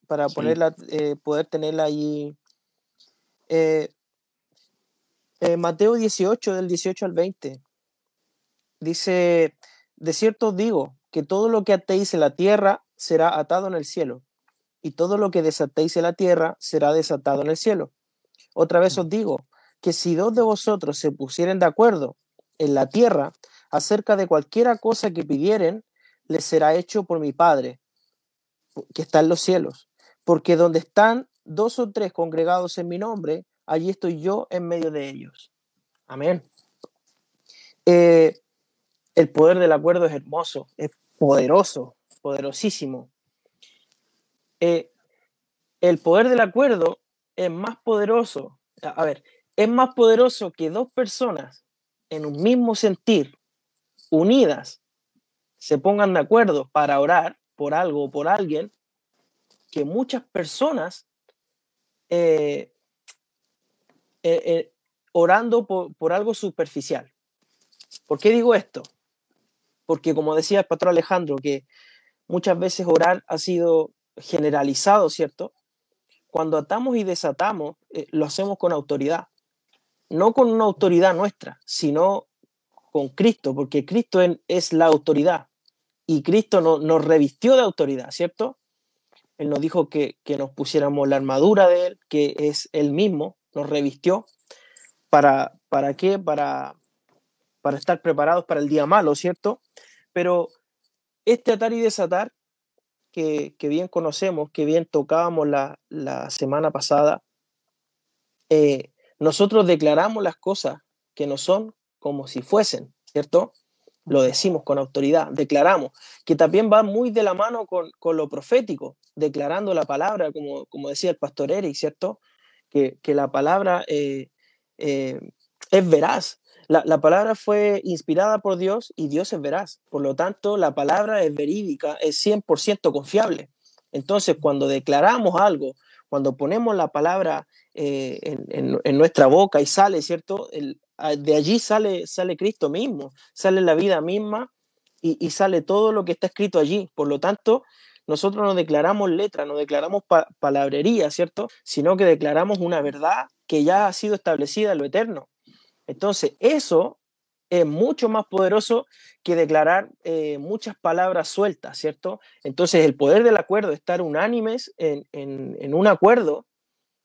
Para ponerla, eh, poder tenerla ahí. Mateo 18, del 18 al 20, dice, de cierto digo, que todo lo que atéis en la tierra será atado en el cielo, y todo lo que desatéis en la tierra será desatado en el cielo. Otra vez os digo que si dos de vosotros se pusieren de acuerdo en la tierra acerca de cualquiera cosa que pidieren, les será hecho por mi Padre, que está en los cielos. Porque donde están dos o tres congregados en mi nombre, allí estoy yo en medio de ellos. Amén. Eh, el poder del acuerdo es hermoso, es poderoso, poderosísimo. Eh, el poder del acuerdo es más poderoso, a ver, es más poderoso que dos personas en un mismo sentir, unidas, se pongan de acuerdo para orar por algo o por alguien, que muchas personas eh, eh, orando por, por algo superficial. ¿Por qué digo esto? Porque como decía el patrón Alejandro, que muchas veces orar ha sido generalizado, ¿cierto? Cuando atamos y desatamos, eh, lo hacemos con autoridad, no con una autoridad nuestra, sino con Cristo, porque Cristo es la autoridad y Cristo nos revistió de autoridad, ¿cierto? Él nos dijo que, que, nos pusiéramos la armadura de Él, que es Él mismo, nos revistió. ¿Para, para qué? Para, para estar preparados para el día malo, ¿cierto? Pero este atar y desatar, que, bien conocemos, que bien tocábamos la, semana pasada, eh, nosotros declaramos las cosas que no son como si fuesen, ¿cierto? Lo decimos con autoridad, declaramos, que también va muy de la mano con, lo profético, declarando la palabra, como, como decía el pastor Eric, ¿cierto? Que, la palabra eh, eh, es veraz, la, palabra fue inspirada por Dios y Dios es veraz. Por lo tanto, la palabra es verídica, es 100% confiable. Entonces, cuando declaramos algo, cuando ponemos la palabra eh, en, nuestra boca y sale, ¿cierto? de allí sale, sale Cristo mismo, sale la vida misma y, sale todo lo que está escrito allí. Por lo tanto, nosotros no declaramos letra, no declaramos palabrería, ¿cierto? Sino que declaramos una verdad que ya ha sido establecida en lo eterno. Entonces, eso es mucho más poderoso que declarar eh, muchas palabras sueltas, ¿cierto? Entonces, el poder del acuerdo, estar unánimes en, un acuerdo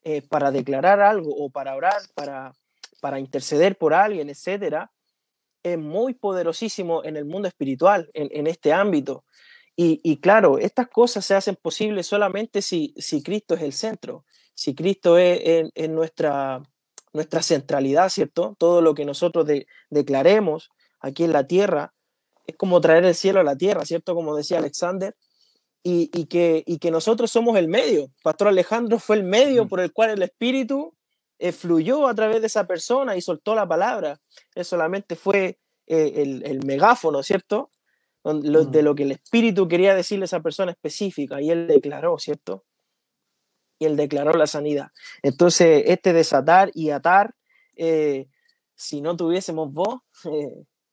eh, para declarar algo o para orar, para, interceder por alguien, etcétera, es muy poderosísimo en el mundo espiritual, en, este ámbito. Y, claro, estas cosas se hacen posibles solamente si, si Cristo es el centro, si Cristo es en nuestra nuestra centralidad, ¿cierto? Todo lo que nosotros declaremos aquí en la tierra es como traer el cielo a la tierra, ¿cierto? Como decía Alexander. y, y, que, y que nosotros somos el medio. Pastor Alejandro fue el medio por el cual el Espíritu eh, fluyó a través de esa persona y soltó la palabra. Él solamente fue eh, el, el, megáfono, ¿cierto? De lo que el Espíritu quería decirle a esa persona específica y él declaró, ¿cierto? Y él declaró la sanidad. Entonces, este desatar y atar, eh, si no tuviésemos voz,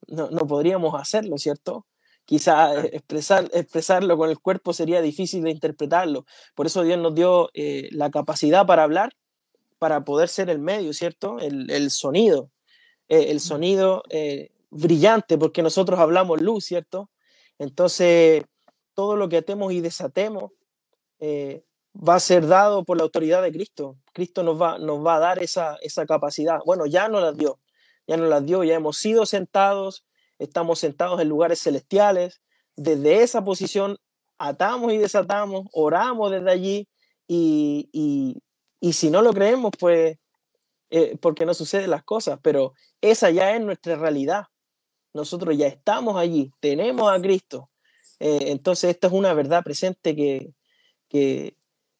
no, no podríamos hacerlo, ¿cierto? quizá expresar, expresarlo con el cuerpo sería difícil de interpretarlo. Por eso Dios nos dio eh, la capacidad para hablar, para poder ser el medio, ¿cierto? El, el sonido, eh, el sonido eh, brillante, porque nosotros hablamos luz, ¿cierto? Entonces, todo lo que atemos y desatemos va a ser dado por la autoridad de Cristo. Cristo nos va, nos va a dar esa, esa capacidad. Bueno, ya nos la dio, ya nos la dio, ya hemos sido sentados estamos sentados en lugares celestiales, desde esa posición atamos y desatamos, oramos desde allí y, y, y si no lo creemos, pues eh, porque no suceden las cosas, pero esa ya es nuestra realidad. Nosotros ya estamos allí, tenemos a Cristo. Eh, entonces esta es una verdad presente que, que,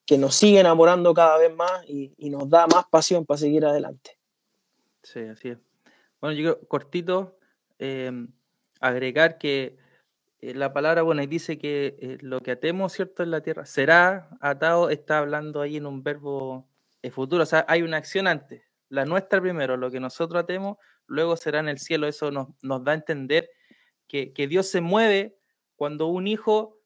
que, nos sigue enamorando cada vez más y, nos da más pasión para seguir adelante. Sí, así es. Bueno, yo cortito, eh, agregar que eh, la palabra, bueno, dice que eh, lo que atemos, ¿cierto?, en la tierra será atado, está hablando ahí en un verbo eh, futuro, o sea, hay una acción antes, la nuestra primero, lo que nosotros atemos, luego será en el cielo, eso nos, da a entender que Dios se mueve cuando un hijo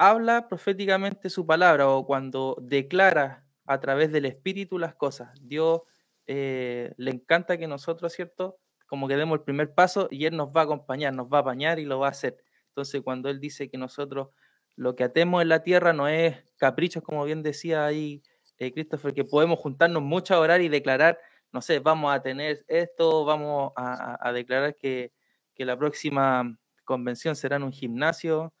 habla proféticamente su palabra o cuando declara a través del Espíritu las cosas. Dios eh, le encanta que nosotros, ¿cierto?, como que demos el primer paso y Él nos va a acompañar, nos va a apañar y lo va a hacer. Entonces, cuando Él dice que nosotros lo que atemos en la tierra no es caprichos, como bien decía ahí eh, Christopher, que podemos juntarnos mucho a orar y declarar, no sé, vamos a tener esto, vamos a, declarar que, que, la próxima convención será en un gimnasio,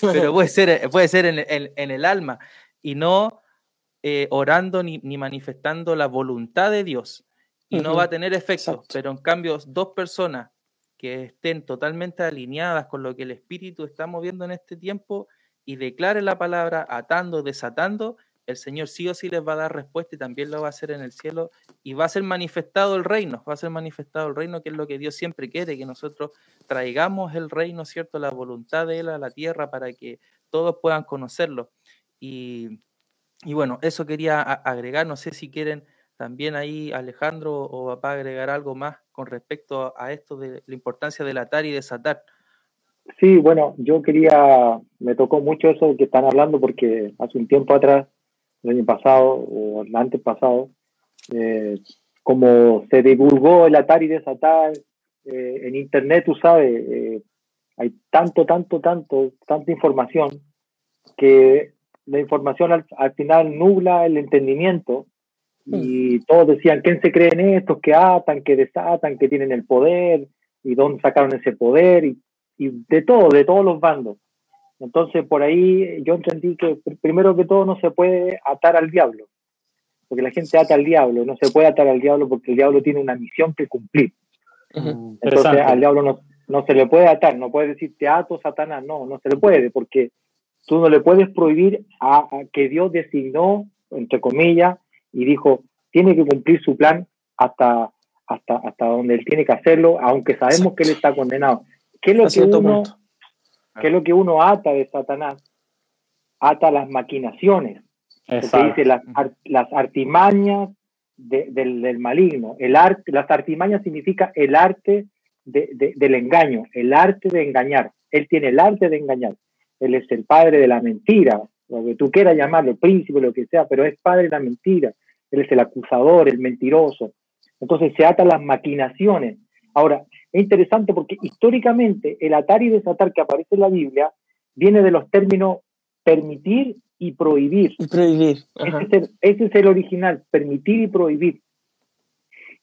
pero puede ser, puede ser en, en, en el alma y no eh, orando ni, ni manifestando la voluntad de Dios y uh -huh. no va a tener efecto. Exacto. Pero en cambio, dos personas que estén totalmente alineadas con lo que el Espíritu está moviendo en este tiempo y declare la palabra atando, desatando, el Señor sí o sí les va a dar respuesta y también lo va a hacer en el cielo y va a ser manifestado el reino, va a ser manifestado el reino que es lo que Dios siempre quiere, que nosotros traigamos el reino, ¿cierto? La voluntad de Él a la tierra para que todos puedan conocerlo. Y, y bueno, eso quería agregar, no sé si quieren también ahí Alejandro o papá agregar algo más con respecto a esto de la importancia del atar y desatar. Sí, bueno, yo quería, me tocó mucho eso que están hablando porque hace un tiempo atrás, el año pasado o el antes pasado, eh, como se divulgó el atar y desatar eh, en internet, tú sabes, eh, hay tanto, tanto, tanto, tanta información que la información al, al final nubla el entendimiento y todos decían, ¿quién se creen estos que atan, que desatan, que tienen el poder? ¿Y dónde sacaron ese poder? Y, y de todo, de todos los bandos. Entonces, por ahí yo entendí que primero que todo no se puede atar al diablo, porque la gente ata al diablo, no se puede atar al diablo porque el diablo tiene una misión que cumplir. Uh -huh. Entonces, al diablo no, no se le puede atar, no puede decir te ato, Satanás, no, no se le puede, porque tú no le puedes prohibir a, a que Dios designó, entre comillas, y dijo, tiene que cumplir su plan hasta, hasta, hasta donde él tiene que hacerlo, aunque sabemos que él está condenado. ¿Qué es lo, que uno, ¿qué es lo que uno ata de Satanás? Ata las maquinaciones, Exacto. dice las, las artimañas de, del, del, maligno. El arte, las artimañas significa el arte de, de, del engaño, el arte de engañar. Él tiene el arte de engañar. Él es el padre de la mentira, lo que tú quieras llamarlo, príncipe, lo que sea, pero es padre de la mentira. Él es el acusador, el mentiroso. Entonces se atan las maquinaciones. Ahora, es interesante porque históricamente el atar y desatar que aparece en la Biblia viene de los términos permitir y prohibir. Y prohibir. Ese es, el, ese es, el, original, permitir y prohibir.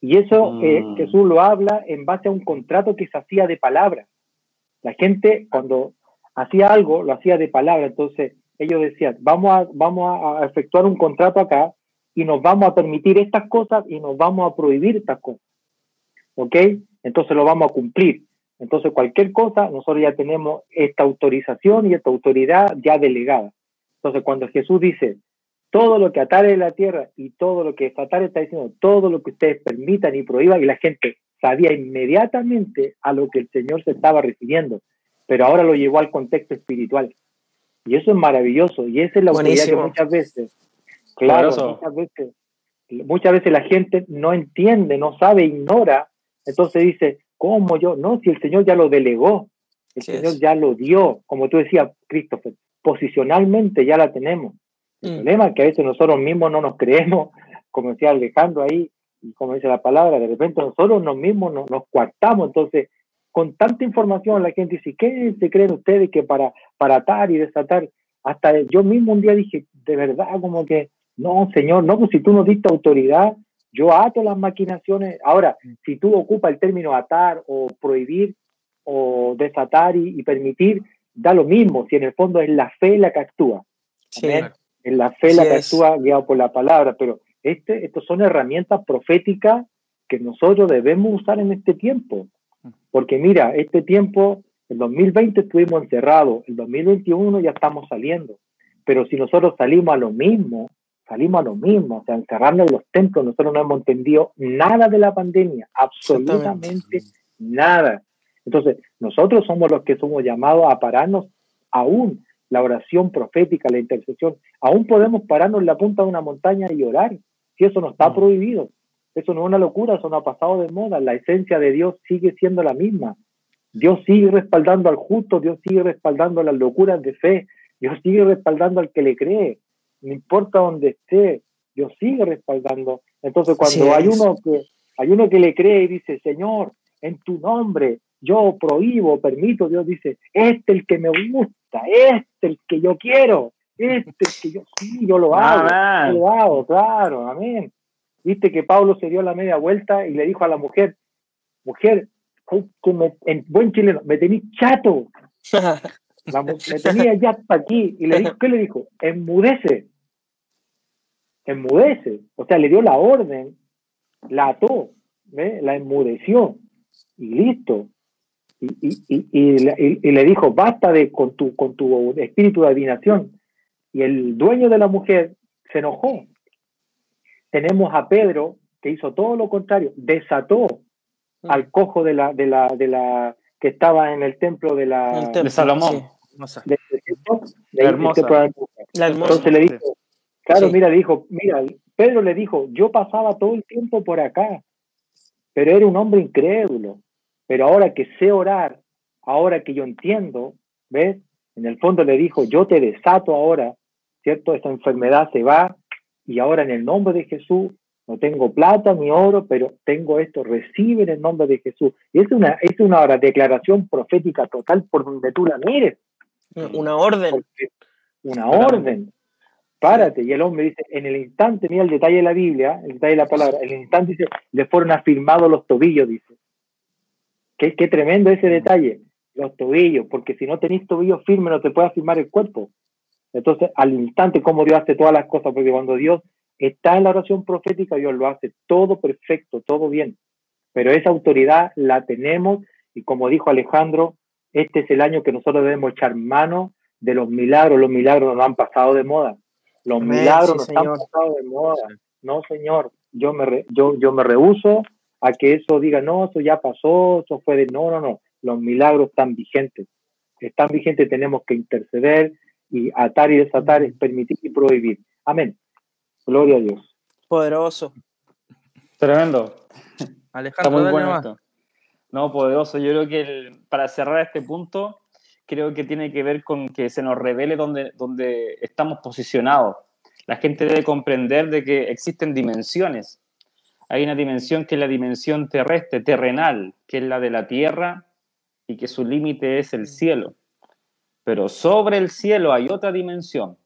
Y eso mm. eh, Jesús lo habla en base a un contrato que se hacía de palabra. La gente cuando hacía algo, lo hacía de palabra. Entonces ellos decían, vamos a, vamos a efectuar un contrato acá y nos vamos a permitir estas cosas y nos vamos a prohibir estas cosas. ¿Ok? Entonces lo vamos a cumplir. Entonces, cualquier cosa, nosotros ya tenemos esta autorización y esta autoridad ya delegada. Entonces, cuando Jesús dice, todo lo que atare en la tierra y todo lo que atare está diciendo, todo lo que ustedes permitan y prohíban, y la gente sabía inmediatamente a lo que el Señor se estaba refiriendo, pero ahora lo llevó al contexto espiritual. Y eso es maravilloso, y esa es la autoridad que muchas veces, claro, muchas veces, muchas veces la gente no entiende, no sabe, ignora, entonces dice, ¿cómo yo? No, si el Señor ya lo delegó, el Señor ya lo dio, como tú decías, Christopher, posicionalmente ya la tenemos. El mm. problema es que a veces nosotros mismos no nos creemos, como decía Alejandro ahí, y como dice la palabra, de repente nosotros nos mismos nos, nos coartamos, entonces con tanta información la gente dice, ¿qué se creen ustedes que para, para atar y desatar? Hasta yo mismo un día dije, de verdad, como que, no, Señor, no, pues si tú nos diste autoridad, yo ato las maquinaciones. Ahora, si tú ocupas el término atar o prohibir o desatar y, permitir, da lo mismo, si en el fondo es la fe la que actúa. Sí. Es la fe la que actúa guiado por la palabra, pero este, estos son herramientas proféticas que nosotros debemos usar en este tiempo. Porque mira, este tiempo, el 2020 estuvimos encerrados, el 2021 ya estamos saliendo. Pero si nosotros salimos a lo mismo, salimos a lo mismo, o sea, encerrarnos en los templos, nosotros no hemos entendido nada de la pandemia, absolutamente nada. Entonces, nosotros somos los que somos llamados a pararnos aún la oración profética, la intercesión. Aún podemos pararnos en la punta de una montaña y orar, si eso no está prohibido. Eso no es una locura, eso no ha pasado de moda. La esencia de Dios sigue siendo la misma. Dios sigue respaldando al justo, Dios sigue respaldando las locuras de fe, Dios sigue respaldando al que le cree. No importa dónde esté, Dios sigue respaldando. Entonces, cuando hay uno que hay uno que le cree y dice, Señor, en tu nombre yo prohíbo, permito, Dios dice, este es el que me gusta, este es el que yo quiero, este es el que yo sí, yo lo hago, yo lo hago, claro, amén. Viste que Pablo se dio la media vuelta y le dijo a la mujer, mujer, como en buen chileno, me tení chato, me tenía ya hasta aquí, y le dijo, ¿qué le dijo? Enmudece, enmudece, o sea, le dio la orden, la ató, la enmudeció, y listo, y, y, y, le dijo, basta de, con, tu, con tu espíritu de adivinación. Y el dueño de la mujer se enojó. Tenemos a Pedro que hizo todo lo contrario, desató mm. al cojo de la, de la, de la, que estaba en el templo de la de Salomón. De, hermosa. Entonces le dijo, claro, mira, dijo, mira, Pedro le dijo, yo pasaba todo el tiempo por acá, pero era un hombre incrédulo pero ahora que sé orar, ahora que yo entiendo, ¿ves? En el fondo le dijo, yo te desato ahora, ¿cierto? Esta enfermedad se va y ahora en el nombre de Jesús, no tengo plata ni oro, pero tengo esto, recibe en el nombre de Jesús. Y es una, es una declaración profética total por donde tú la mires. Una orden. una orden. Párate. Y el hombre dice, en el instante, mira el detalle de la Biblia, el detalle de la palabra, en el instante dice, le fueron afirmados los tobillos, dice. Qué, qué tremendo ese detalle, los tobillos, porque si no tenéis tobillos firmes no te puede afirmar el cuerpo. Entonces, al instante, como Dios hace todas las cosas, porque cuando Dios está en la oración profética, Dios lo hace todo perfecto, todo bien. Pero esa autoridad la tenemos y como dijo Alejandro, este es el año que nosotros debemos echar mano de los milagros. Los milagros no han pasado de moda. Los milagros no han pasado de moda. No, Señor, yo me, yo, yo me rehuso a que eso diga, no, eso ya pasó, eso fue de, no, no, no, los milagros están vigentes, están vigentes, tenemos que interceder y atar y desatar, es permitir y prohibir. Amén. Gloria a Dios. Poderoso. Tremendo. Alejandro, muy bueno No, poderoso. Yo creo que para cerrar este punto, creo que tiene que ver con que se nos revele dónde, dónde estamos posicionados. La gente debe comprender de que existen dimensiones hay una dimensión que es la dimensión terrestre, terrenal, que es la de la tierra y que su límite es el cielo. Pero sobre el cielo hay otra dimensión,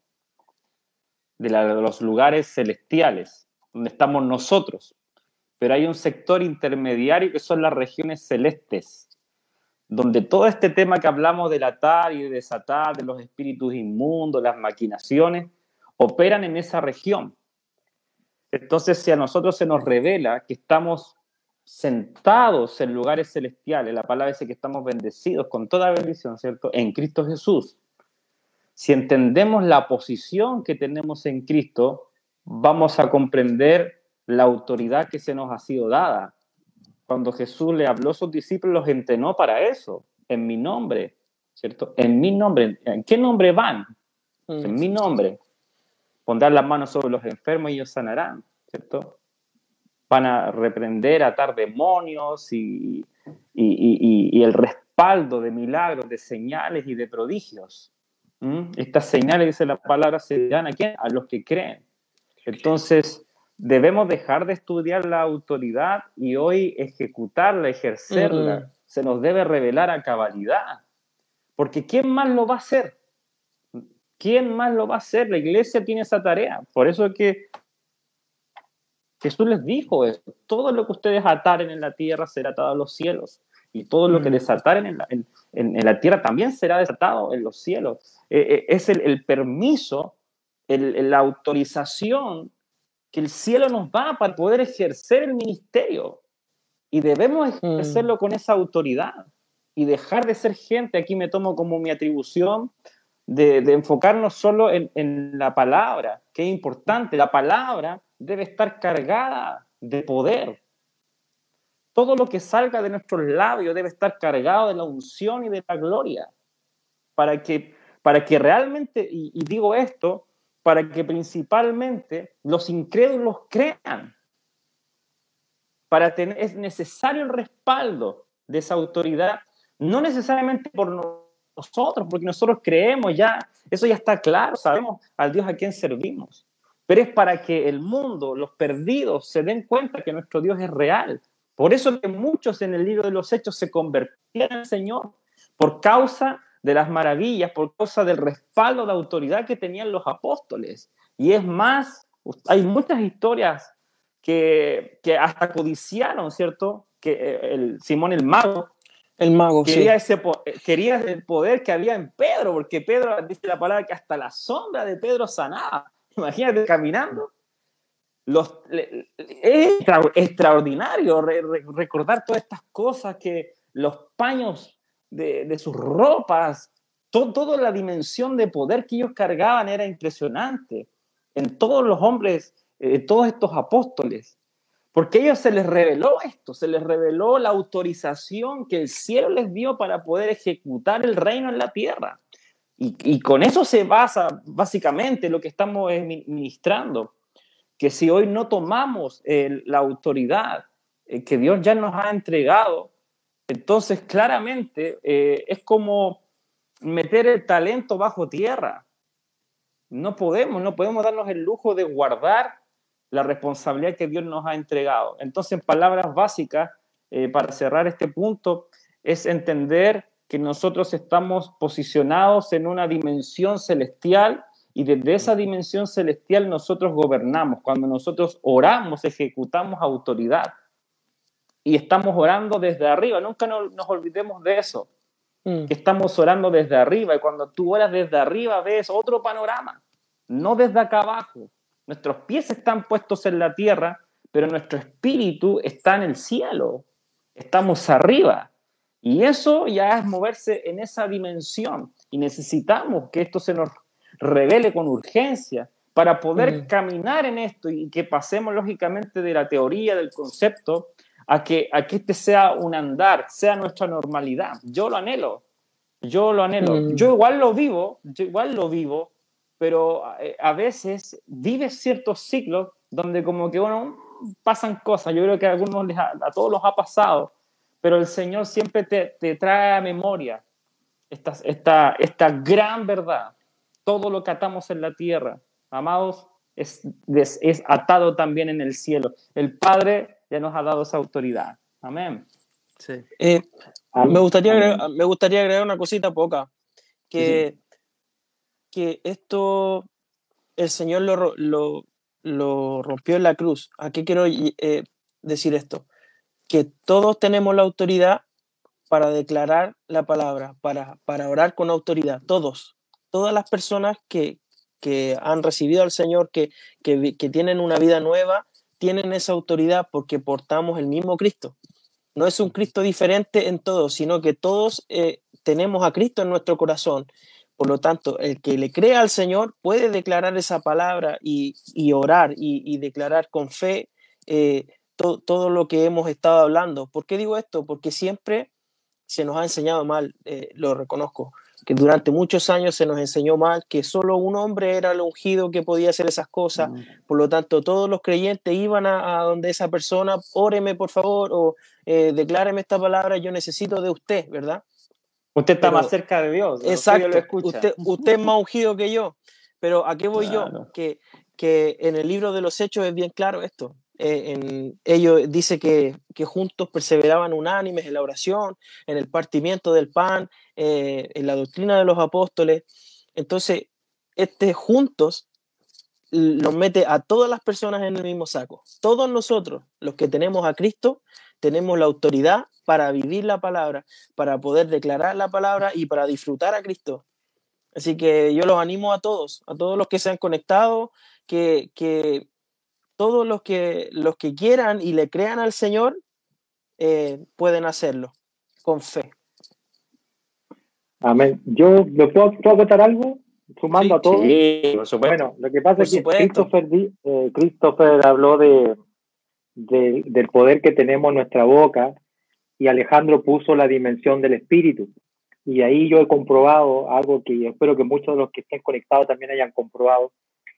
de, la, de los lugares celestiales, donde estamos nosotros. Pero hay un sector intermediario que son las regiones celestes, donde todo este tema que hablamos del atar y de desatar, de los espíritus inmundos, las maquinaciones, operan en esa región. Entonces, si a nosotros se nos revela que estamos sentados en lugares celestiales. La palabra dice que estamos bendecidos con toda bendición, ¿cierto? En Cristo Jesús. Si entendemos la posición que tenemos en Cristo, vamos a comprender la autoridad que se nos ha sido dada. Cuando Jesús le habló a sus discípulos, los entrenó para eso, en mi nombre, ¿cierto? En mi nombre. ¿En qué nombre van? En mi nombre. Pondrán las manos sobre los enfermos y ellos sanarán, ¿cierto? Van a reprender, atar demonios y, y, el respaldo de milagros, de señales y de prodigios. Estas señales, dice la palabra, se dan a quién? A los que creen. Entonces, debemos dejar de estudiar la autoridad y hoy ejecutarla, ejercerla. Se nos debe revelar a cabalidad. Porque ¿quién más lo va a hacer? ¿Quién más lo va a hacer? La iglesia tiene esa tarea. Por eso es que Jesús les dijo eso. Todo lo que ustedes ataren en la tierra será atado a los cielos. Y todo lo que mm. desataren en la, en, la tierra también será desatado en los cielos. Eh, eh, es el, permiso, la autorización que el cielo nos da para poder ejercer el ministerio. Y debemos mm. ejercerlo con esa autoridad y dejar de ser gente, aquí me tomo como mi atribución, de, enfocarnos solo en, en, la palabra, que es importante. La palabra debe estar cargada de poder. Todo lo que salga de nuestros labios debe estar cargado de la unción y de la gloria. Para que, para que realmente, y, y digo esto, para que principalmente los incrédulos crean. Para tener, es necesario el respaldo de esa autoridad no necesariamente por nosotros, porque nosotros creemos ya, eso ya está claro, sabemos al Dios a quien servimos, pero es para que el mundo, los perdidos, se den cuenta que nuestro Dios es real. Por eso que muchos en el libro de los Hechos se convertían al Señor, por causa de las maravillas, por causa del respaldo de autoridad que tenían los apóstoles. Y es más, hay muchas historias que, que hasta codiciaron, ¿cierto? Que eh, el Simón el Mago el mago, quería, ese, eh, quería el poder que había en Pedro, porque Pedro dice la palabra que hasta la sombra de Pedro sanaba. Imagínate caminando. Los, es extraordinario recordar todas estas cosas que los paños de, sus ropas, toda la dimensión de poder que ellos cargaban era impresionante en todos los hombres, eh, todos estos apóstoles. Porque a ellos se les reveló esto, se les reveló la autorización que el cielo les dio para poder ejecutar el reino en la tierra. Y, con eso se basa básicamente lo que estamos ministrando, que si hoy no tomamos la autoridad eh, que Dios ya nos ha entregado, entonces claramente eh, es como meter el talento bajo tierra. No podemos, no podemos darnos el lujo de guardar la responsabilidad que Dios nos ha entregado. Entonces, en palabras básicas, eh, para cerrar este punto, es entender que nosotros estamos posicionados en una dimensión celestial y desde esa dimensión celestial nosotros gobernamos. Cuando nosotros oramos, ejecutamos autoridad. Y estamos orando desde arriba. Nunca nos, olvidemos de eso. Mm. Que estamos orando desde arriba. Y cuando tú oras desde arriba ves otro panorama. No desde acá abajo. Nuestros pies están puestos en la tierra, pero nuestro espíritu está en el cielo. Estamos arriba. Y eso ya es moverse en esa dimensión. Y necesitamos que esto se nos revele con urgencia para poder caminar en esto y que pasemos lógicamente de la teoría, del concepto, a que, a que este sea un andar, sea nuestra normalidad. Yo lo anhelo, yo lo anhelo. Mm. Yo igual lo vivo, yo igual lo vivo, pero eh, a veces vives ciertos ciclos donde como que, bueno, pasan cosas. Yo creo que a algunos, a, todos los ha pasado, pero el Señor siempre te, te trae a memoria esta, esta, esta gran verdad. Todo lo que atamos en la tierra, amados, es, es, atado también en el cielo. El Padre ya nos ha dado esa autoridad. Amén. Sí. Eh, me, gustaría agregar, me gustaría agregar una cosita poca, que que esto el Señor lo, lo, lo rompió en la cruz. ¿A qué quiero eh, decir esto? Que todos tenemos la autoridad para declarar la palabra, para, para orar con autoridad, todos, todas las personas que, que han recibido al Señor, que, que, que, tienen una vida nueva, tienen esa autoridad porque portamos el mismo Cristo. no es un Cristo diferente en todos, sino que todos eh, tenemos a Cristo en nuestro corazón. Por lo tanto, el que le crea al Señor puede declarar esa palabra y, orar y, declarar con fe eh, todo lo que hemos estado hablando. ¿Por qué digo esto? Porque siempre se nos ha enseñado mal, eh, lo reconozco, que durante muchos años se nos enseñó mal que solo un hombre era el ungido que podía hacer esas cosas. Mm. Por lo tanto, todos los creyentes iban a, donde esa persona, óreme por favor, o eh, decláreme esta palabra, yo necesito de usted, ¿verdad? Usted está más cerca de Dios. Exacto. Usted, usted es más ungido que yo. Pero ¿a qué voy yo? Que, que en el libro de los Hechos es bien claro esto. Eh, en, ellos dice que, que, juntos perseveraban unánimes en la oración, en el partimiento del pan, eh, en la doctrina de los apóstoles. Entonces, este juntos nos mete a todas las personas en el mismo saco. Todos nosotros, los que tenemos a Cristo, tenemos la autoridad para vivir la palabra, para poder declarar la palabra y para disfrutar a Cristo. Así que yo los animo a todos, a todos los que se han conectado, que, que todos los que, los que quieran y le crean al Señor eh, pueden hacerlo con fe. Amén. Yo, ¿me puedo, contar algo? Sumando a todos. bueno, lo que pasa es que Christopher, eh, Christopher habló de, del poder que tenemos en nuestra boca y Alejandro puso la dimensión del espíritu. Y ahí yo he comprobado algo que espero que muchos de los que estén conectados también hayan comprobado,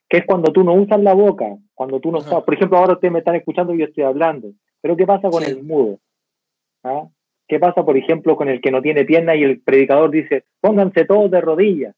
que es cuando tú no usas la boca, cuando tú no estás, por ejemplo, ahora ustedes me están escuchando y yo estoy hablando, pero ¿qué pasa con el mudo? ¿Ah? ¿Qué pasa, por ejemplo, con el que no tiene pierna y el predicador dice, pónganse todos de rodillas?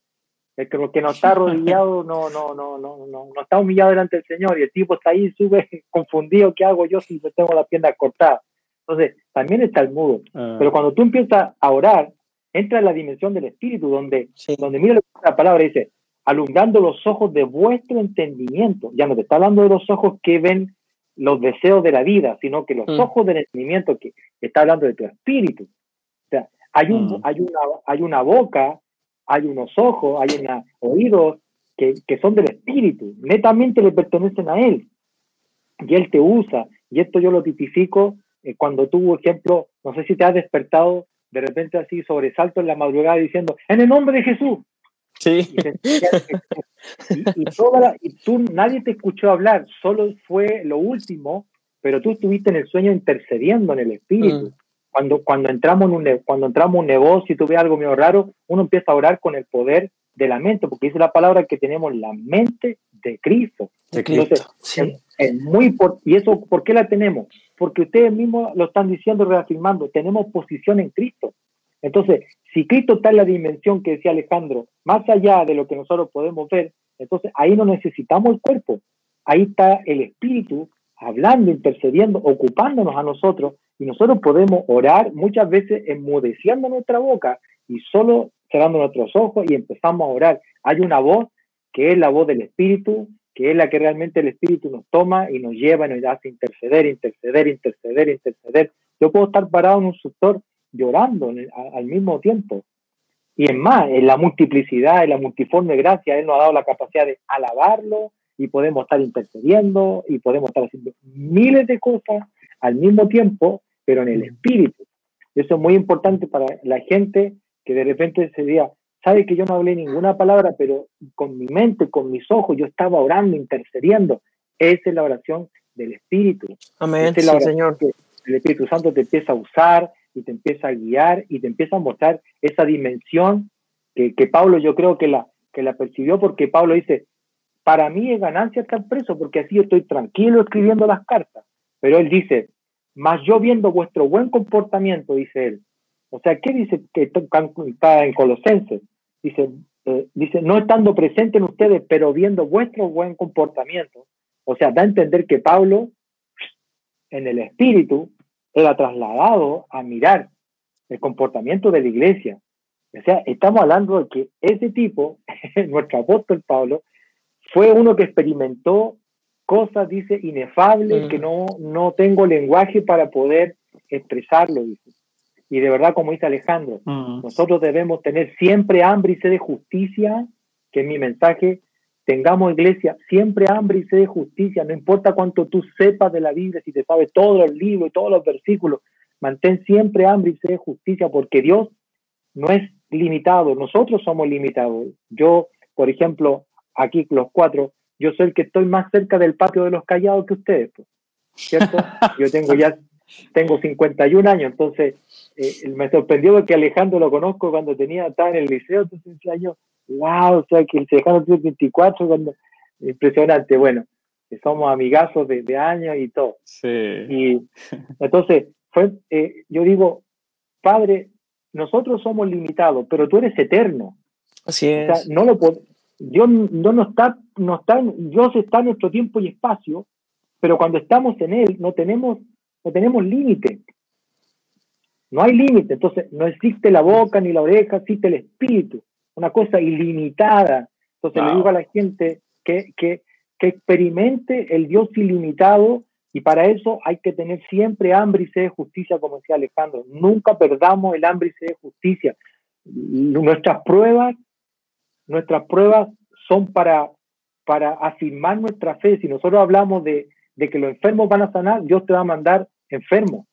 El que, que no está arrodillado no, no, no, no, no, no está humillado delante del Señor y el tipo está ahí sube confundido, ¿qué hago yo si tengo las piernas cortadas? Entonces, también está el mudo. Ah. Pero cuando tú empiezas a orar, entra en la dimensión del Espíritu, donde, donde mira la palabra dice, alumbrando los ojos de vuestro entendimiento. Ya no te está hablando de los ojos que ven los deseos de la vida, sino que los mm. ojos del entendimiento que está hablando de tu espíritu. O sea, hay, un, mm. hay, una, hay una boca, hay unos ojos, hay unos oídos que, que son del espíritu, netamente le pertenecen a él. Y él te usa. Y esto yo lo tipifico eh, cuando tuvo ejemplo, no sé si te has despertado de repente así sobresalto en la madrugada diciendo, en el nombre de Jesús, Sí. Y, toda y tú, nadie te escuchó hablar, solo fue lo último, pero tú estuviste en el sueño intercediendo en el espíritu. Mm. Cuando, cuando, entramos en un, cuando entramos en un negocio y tú ves algo medio raro, uno empieza a orar con el poder de la mente, porque dice la palabra que tenemos la mente de Cristo. De Cristo. es, muy ¿Y eso por qué la tenemos? Porque ustedes mismos lo están diciendo, reafirmando, tenemos posición en Cristo. Entonces, si Cristo está en la dimensión que decía Alejandro, más allá de lo que nosotros podemos ver, entonces ahí no necesitamos el cuerpo, ahí está el espíritu hablando, intercediendo, ocupándonos a nosotros y nosotros podemos orar muchas veces enmudeciendo nuestra boca y solo cerrando nuestros ojos y empezamos a orar. Hay una voz que es la voz del espíritu, que es la que realmente el espíritu nos toma y nos lleva y nos hace interceder, interceder, interceder, interceder. Yo puedo estar parado en un sector llorando al mismo tiempo. Y es más, en la multiplicidad, en la multiforme gracia, Él nos ha dado la capacidad de alabarlo y podemos estar intercediendo y podemos estar haciendo miles de cosas al mismo tiempo, pero en el espíritu. Eso es muy importante para la gente que de repente se diga, sabe que yo no hablé ninguna palabra, pero con mi mente, con mis ojos, yo estaba orando, intercediendo. Esa es la oración del Espíritu. Amén, es la Señor. Que el Espíritu Santo te empieza a usar, y te empieza a guiar y te empieza a mostrar esa dimensión que, que Pablo yo creo que la, que la percibió porque Pablo dice, para mí es ganancia estar preso porque así estoy tranquilo escribiendo las cartas. Pero él dice, más yo viendo vuestro buen comportamiento, dice él. O sea, ¿qué dice que está en Colosenses? Dice, eh, dice, no estando presente en ustedes, pero viendo vuestro buen comportamiento. O sea, da a entender que Pablo, en el espíritu, era trasladado a mirar el comportamiento de la iglesia. O sea, estamos hablando de que ese tipo, nuestro apóstol Pablo, fue uno que experimentó cosas, dice, inefables, que mm. no, no tengo lenguaje para poder expresarlo, dice. Y de verdad, como dice Alejandro, mm. nosotros debemos tener siempre hambre y sed de justicia, que es mi mensaje, tengamos iglesia, siempre hambre y sed de justicia, no importa cuánto tú sepas de la Biblia, si te sabes todos los libros y todos los versículos, mantén siempre hambre y sed de justicia, porque Dios no es limitado, nosotros somos limitados. Yo, por ejemplo, aquí los cuatro, yo soy el que estoy más cerca del patio de los callados que ustedes, pues, ¿cierto? Yo tengo ya, tengo 51 años, entonces eh, me sorprendió que Alejandro lo conozco cuando tenía, estaba en el liceo, entonces decía yo, wow, o sea, que Alejandro tiene 24, cuando, impresionante, bueno, somos amigazos de, de años y todo. Sí. Y entonces, fue, eh, yo digo, Padre, nosotros somos limitados, pero tú eres eterno. Así es. O sea, no lo Dios no, no está, no está, Dios está en nuestro tiempo y espacio, pero cuando estamos en Él no tenemos, no tenemos límite. No hay límite, entonces no existe la boca ni la oreja, existe el espíritu, una cosa ilimitada. Entonces le digo a la gente que, que, que experimente el Dios ilimitado y para eso hay que tener siempre hambre y sed de justicia, como decía Alejandro. Nunca perdamos el hambre y sed de justicia. Nuestras pruebas, nuestras pruebas son para, para afirmar nuestra fe. Si nosotros hablamos de, de que los enfermos van a sanar, Dios te va a mandar enfermos.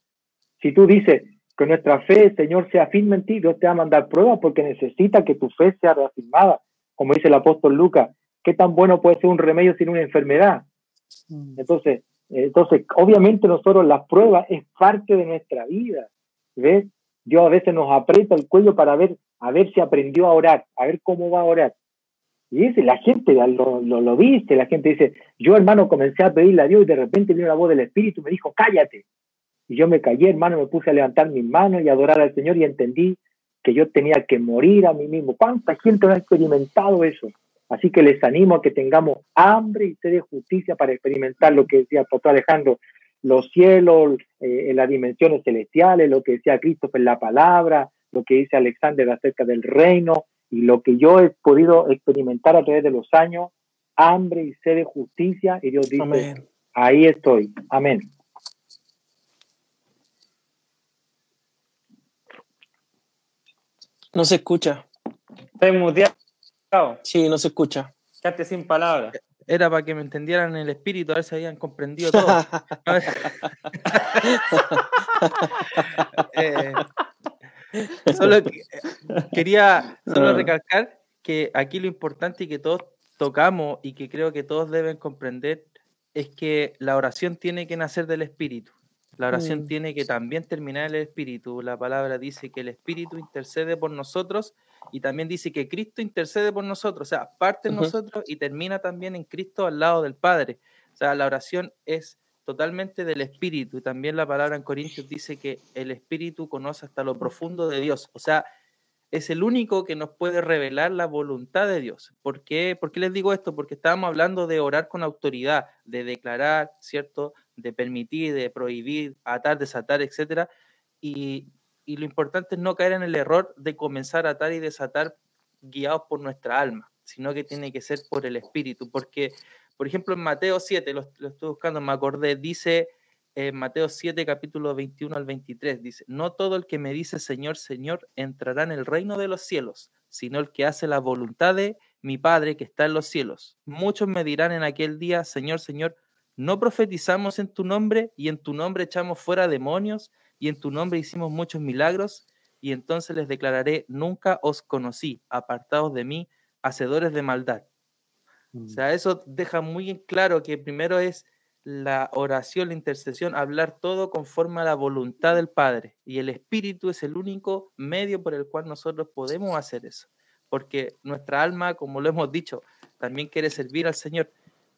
Si tú dices que nuestra fe, Señor, sea firme en ti, Dios te va a mandar pruebas porque necesita que tu fe sea reafirmada. Como dice el apóstol Lucas, ¿qué tan bueno puede ser un remedio sin una enfermedad? Mm. Entonces, entonces, obviamente nosotros las pruebas es parte de nuestra vida. ¿Ves? Dios a veces nos aprieta el cuello para ver, a ver si aprendió a orar, a ver cómo va a orar. Y ese, la gente lo, lo, lo viste, la gente dice, yo hermano comencé a pedirle a Dios y de repente vino la voz del Espíritu y me dijo, cállate. Y yo me callé, hermano, me puse a levantar mis manos y adorar al Señor y entendí que yo tenía que morir a mí mismo. ¿Cuánta gente no ha experimentado eso? Así que les animo a que tengamos hambre y sed de justicia para experimentar lo que decía el pastor Alejandro, los cielos, eh, las dimensiones celestiales, lo que decía Cristo en la palabra, lo que dice Alexander acerca del reino y lo que yo he podido experimentar a través de los años, hambre y sed de justicia. Y Dios dice, ahí estoy. Amén. No se escucha. Estoy muteado. Sí, no se escucha. Quédate sin palabras. Era para que me entendieran el espíritu, a ver si habían comprendido todo. Eh, solo quería solo ah. recalcar que aquí lo importante y que todos tocamos y que creo que todos deben comprender es que la oración tiene que nacer del espíritu. La oración mm. tiene que también terminar el espíritu. La palabra dice que el espíritu intercede por nosotros y también dice que Cristo intercede por nosotros, o sea, parte en nosotros y termina también en Cristo al lado del Padre. O sea, la oración es totalmente del Espíritu y también la palabra en Corintios dice que el Espíritu conoce hasta lo profundo de Dios, o sea, es el único que nos puede revelar la voluntad de Dios. ¿Por qué? ¿Por qué les digo esto? Porque estábamos hablando de orar con autoridad, de declarar, ¿cierto? De permitir, de prohibir, atar, desatar, etcétera. Y y lo importante es no caer en el error de comenzar a atar y desatar guiados por nuestra alma, sino que tiene que ser por el espíritu, porque, por ejemplo, en Mateo 7, lo, estoy buscando, me acordé, dice en Mateo 7, capítulo 21 al 23, dice, no todo el que me dice Señor, Señor, entrará en el reino de los cielos, sino el que hace la voluntad de mi Padre que está en los cielos. Muchos me dirán en aquel día, Señor, Señor, ¿no profetizamos en tu nombre y en tu nombre echamos fuera demonios y en tu nombre hicimos muchos milagros, y entonces les declararé, nunca os conocí, apartados de mí, hacedores de maldad. O mm. sea, eso deja muy en claro que primero es la oración, la intercesión, hablar todo conforme a la voluntad del Padre. Y el Espíritu es el único medio por el cual nosotros podemos hacer eso. Porque nuestra alma, como lo hemos dicho, también quiere servir al Señor.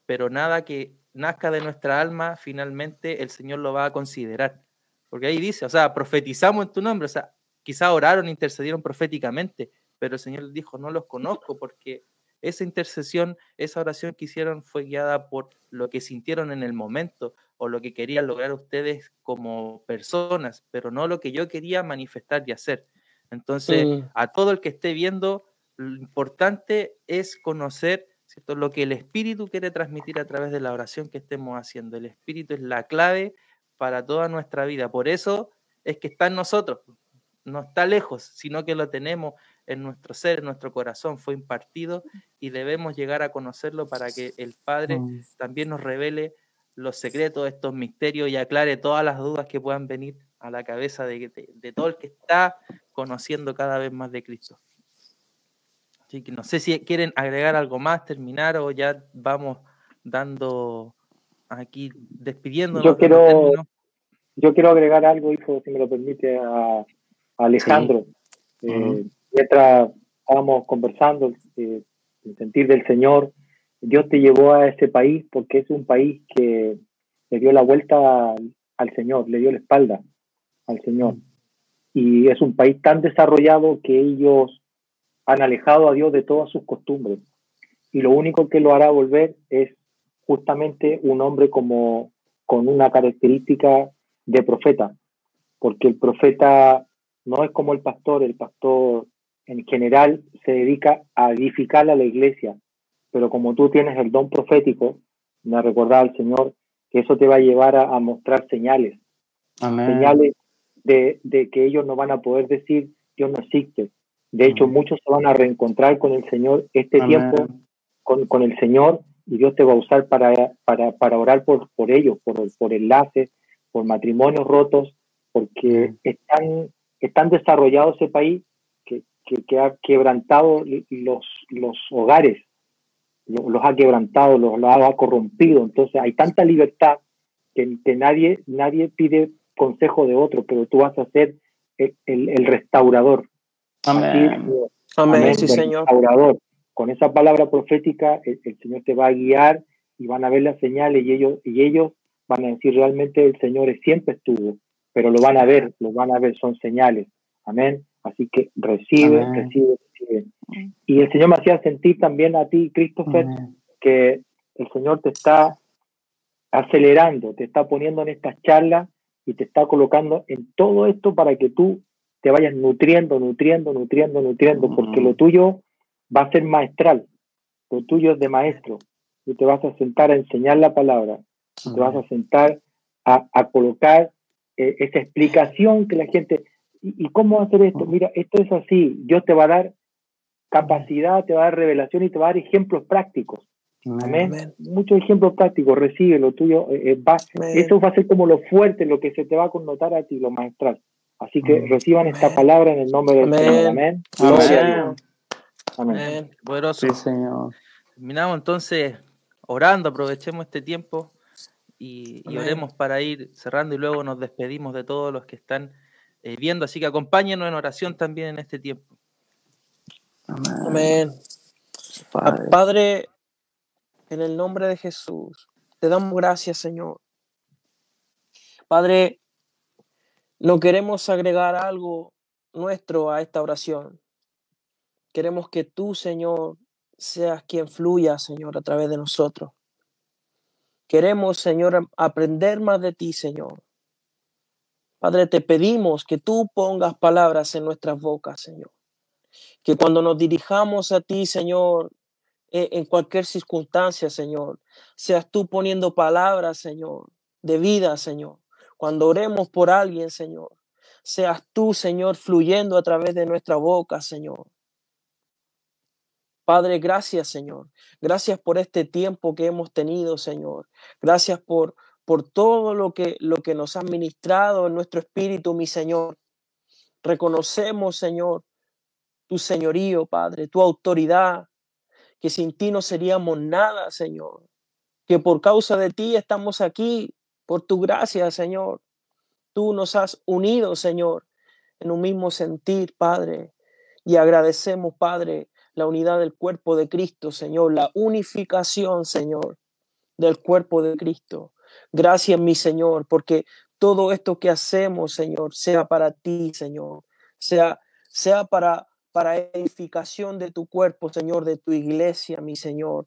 Pero nada que nazca de nuestra alma, finalmente el Señor lo va a considerar. Porque ahí dice, o sea, profetizamos en tu nombre, o sea, quizá oraron, intercedieron proféticamente, pero el Señor dijo, no los conozco porque esa intercesión, esa oración que hicieron fue guiada por lo que sintieron en el momento o lo que querían lograr ustedes como personas, pero no lo que yo quería manifestar y hacer. Entonces, mm. a todo el que esté viendo, lo importante es conocer ¿cierto? lo que el Espíritu quiere transmitir a través de la oración que estemos haciendo. El Espíritu es la clave para toda nuestra vida. Por eso es que está en nosotros, no está lejos, sino que lo tenemos en nuestro ser, en nuestro corazón, fue impartido y debemos llegar a conocerlo para que el Padre también nos revele los secretos, estos misterios y aclare todas las dudas que puedan venir a la cabeza de, de, todo el que está conociendo cada vez más de Cristo. Así que no sé si quieren agregar algo más, terminar o ya vamos dando aquí, despidiéndonos. Yo quiero, yo quiero agregar algo, hijo, si me lo permite, a, Alejandro. Eh, mientras estábamos conversando, eh, el sentir del Señor, Dios te llevó a ese país porque es un país que le dio la vuelta al, Señor, le dio la espalda al Señor. Y es un país tan desarrollado que ellos han alejado a Dios de todas sus costumbres. Y lo único que lo hará volver es justamente un hombre como con una característica de profeta, porque el profeta no es como el pastor, el pastor en general se dedica a edificar a la iglesia, pero como tú tienes el don profético, me ha recordado el Señor que eso te va a llevar a, mostrar señales, señales de, que ellos no van a poder decir Dios no existe. De hecho, muchos se van a reencontrar con el Señor este tiempo, con, el Señor, y Dios te va a usar para, para, orar por, por ellos, por, por enlaces, por matrimonios rotos, porque están, están desarrollados ese país que, que, ha quebrantado los, los hogares, los, ha quebrantado, los, ha corrompido. Entonces hay tanta libertad que, que, nadie, nadie pide consejo de otro, pero tú vas a ser el, restaurador. Amén. Amén, sí, Señor. Restaurador. Con esa palabra profética, el, Señor te va a guiar y van a ver las señales y ellos, y ellos van a decir realmente el Señor siempre estuvo, pero lo van a ver, lo van a ver, son señales. Amén. Así que recibe, recibe, recibe. Y el Señor me hacía sentir también a ti, Christopher, que el Señor te está acelerando, te está poniendo en estas charlas y te está colocando en todo esto para que tú te vayas nutriendo, nutriendo, nutriendo, nutriendo, porque lo tuyo va a ser maestral, lo tuyo es de maestro. Y te vas a sentar a enseñar la palabra, te vas a sentar a, a colocar eh, esa explicación que la gente, ¿Y, cómo hacer esto? Mira, esto es así. Dios te va a dar capacidad, te va a dar revelación y te va a dar ejemplos prácticos. Amén. Muchos ejemplos prácticos, recibe lo tuyo. Eh, va, eso va a ser como lo fuerte, lo que se te va a connotar a ti, lo maestral. Así que reciban esta palabra en el nombre del Señor. Amén. Amén. Amén. Poderoso. Señor. Terminamos entonces orando, aprovechemos este tiempo y, y oremos para ir cerrando y luego nos despedimos de todos los que están eh, viendo, así que acompáñenos en oración también en este tiempo. Amén. Padre. en el nombre de Jesús, te damos gracias, Señor. Padre, no queremos agregar algo nuestro a esta oración. Queremos que tú, Señor, seas quien fluya, Señor, a través de nosotros. Queremos, Señor, aprender más de ti, Señor. Padre, te pedimos que tú pongas palabras en nuestras bocas, Señor. Que cuando nos dirijamos a ti, Señor, e, en cualquier circunstancia, Señor, seas tú poniendo palabras, Señor, de vida, Señor. Cuando oremos por alguien, Señor, seas tú, Señor, fluyendo a través de nuestra boca, Señor. Padre, gracias, Señor. Gracias por este tiempo que hemos tenido, Señor. Gracias por por todo lo que, lo que nos ha ministrado en nuestro espíritu, mi Señor. Reconocemos, Señor, tu señorío, Padre, tu autoridad, que sin ti no seríamos nada, Señor. Que por causa de ti estamos aquí, por tu gracia, Señor. Tú nos has unido, Señor, en un mismo sentir, Padre. Y agradecemos, Padre, la unidad del cuerpo de Cristo, Señor, la unificación, Señor, del cuerpo de Cristo. Gracias, mi Señor, porque todo esto que hacemos, Señor, sea para ti, Señor, sea, sea para, para edificación de tu cuerpo, Señor, de tu iglesia, mi Señor.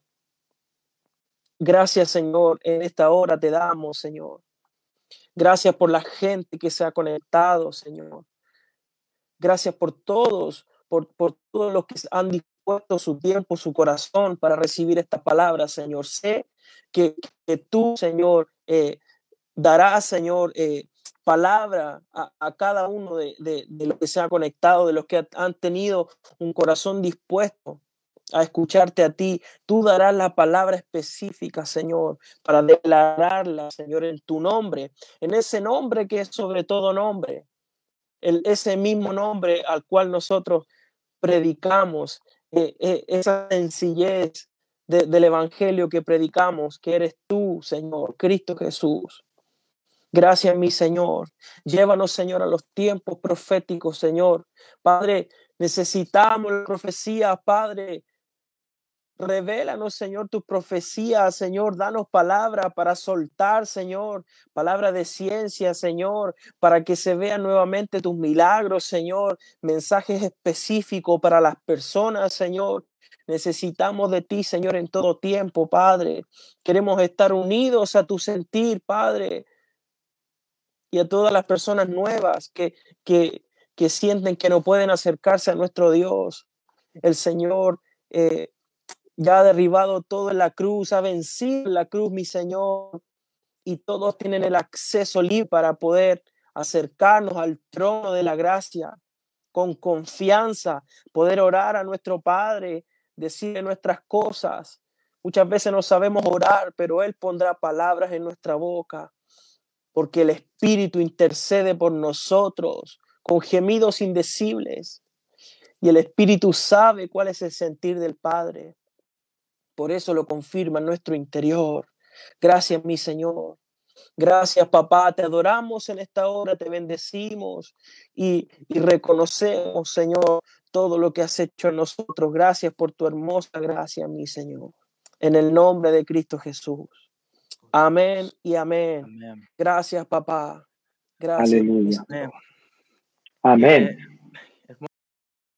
Gracias, Señor, en esta hora te damos, Señor. Gracias por la gente que se ha conectado, Señor. Gracias por todos, por, todos los que han dispuesto su tiempo, su corazón para recibir esta palabra, Señor. Sé que, tú, Señor, eh, dará, Señor, eh, palabra a, cada uno de, de, los que se ha conectado, de los que han tenido un corazón dispuesto a escucharte a ti. Tú darás la palabra específica, Señor, para declararla, Señor, en tu nombre, en ese nombre que es sobre todo nombre, el, ese mismo nombre al cual nosotros predicamos, eh, eh, esa sencillez del Evangelio que predicamos, que eres tú, Señor, Cristo Jesús. Gracias, mi Señor. Llévanos, Señor, a los tiempos proféticos, Señor. Padre, necesitamos la profecía, Padre, Revélanos, Señor, tu profecía, Señor. Danos palabra para soltar, Señor. Palabra de ciencia, Señor, para que se vean nuevamente tus milagros, Señor. Mensajes específicos para las personas, Señor. Necesitamos de ti, Señor, en todo tiempo, Padre. Queremos estar unidos a tu sentir, Padre. Y a todas las personas nuevas que, que, que sienten que no pueden acercarse a nuestro Dios. El Señor eh, ya ha derribado todo en la cruz, ha vencido en la cruz, mi Señor, y todos tienen el acceso libre para poder acercarnos al trono de la gracia con confianza, poder orar a nuestro Padre, decirle nuestras cosas. Muchas veces no sabemos orar, pero Él pondrá palabras en nuestra boca, porque el Espíritu intercede por nosotros con gemidos indecibles. Y el Espíritu sabe cuál es el sentir del Padre. Por eso lo confirma en nuestro interior. Gracias, mi Señor. Gracias, papá. Te adoramos en esta hora, te bendecimos y, y, reconocemos, Señor, todo lo que has hecho en nosotros. Gracias por tu hermosa gracia, mi Señor. En el nombre de Cristo Jesús. Amén y amén. amén. Gracias, papá. Gracias. Aleluya. Amén. amén.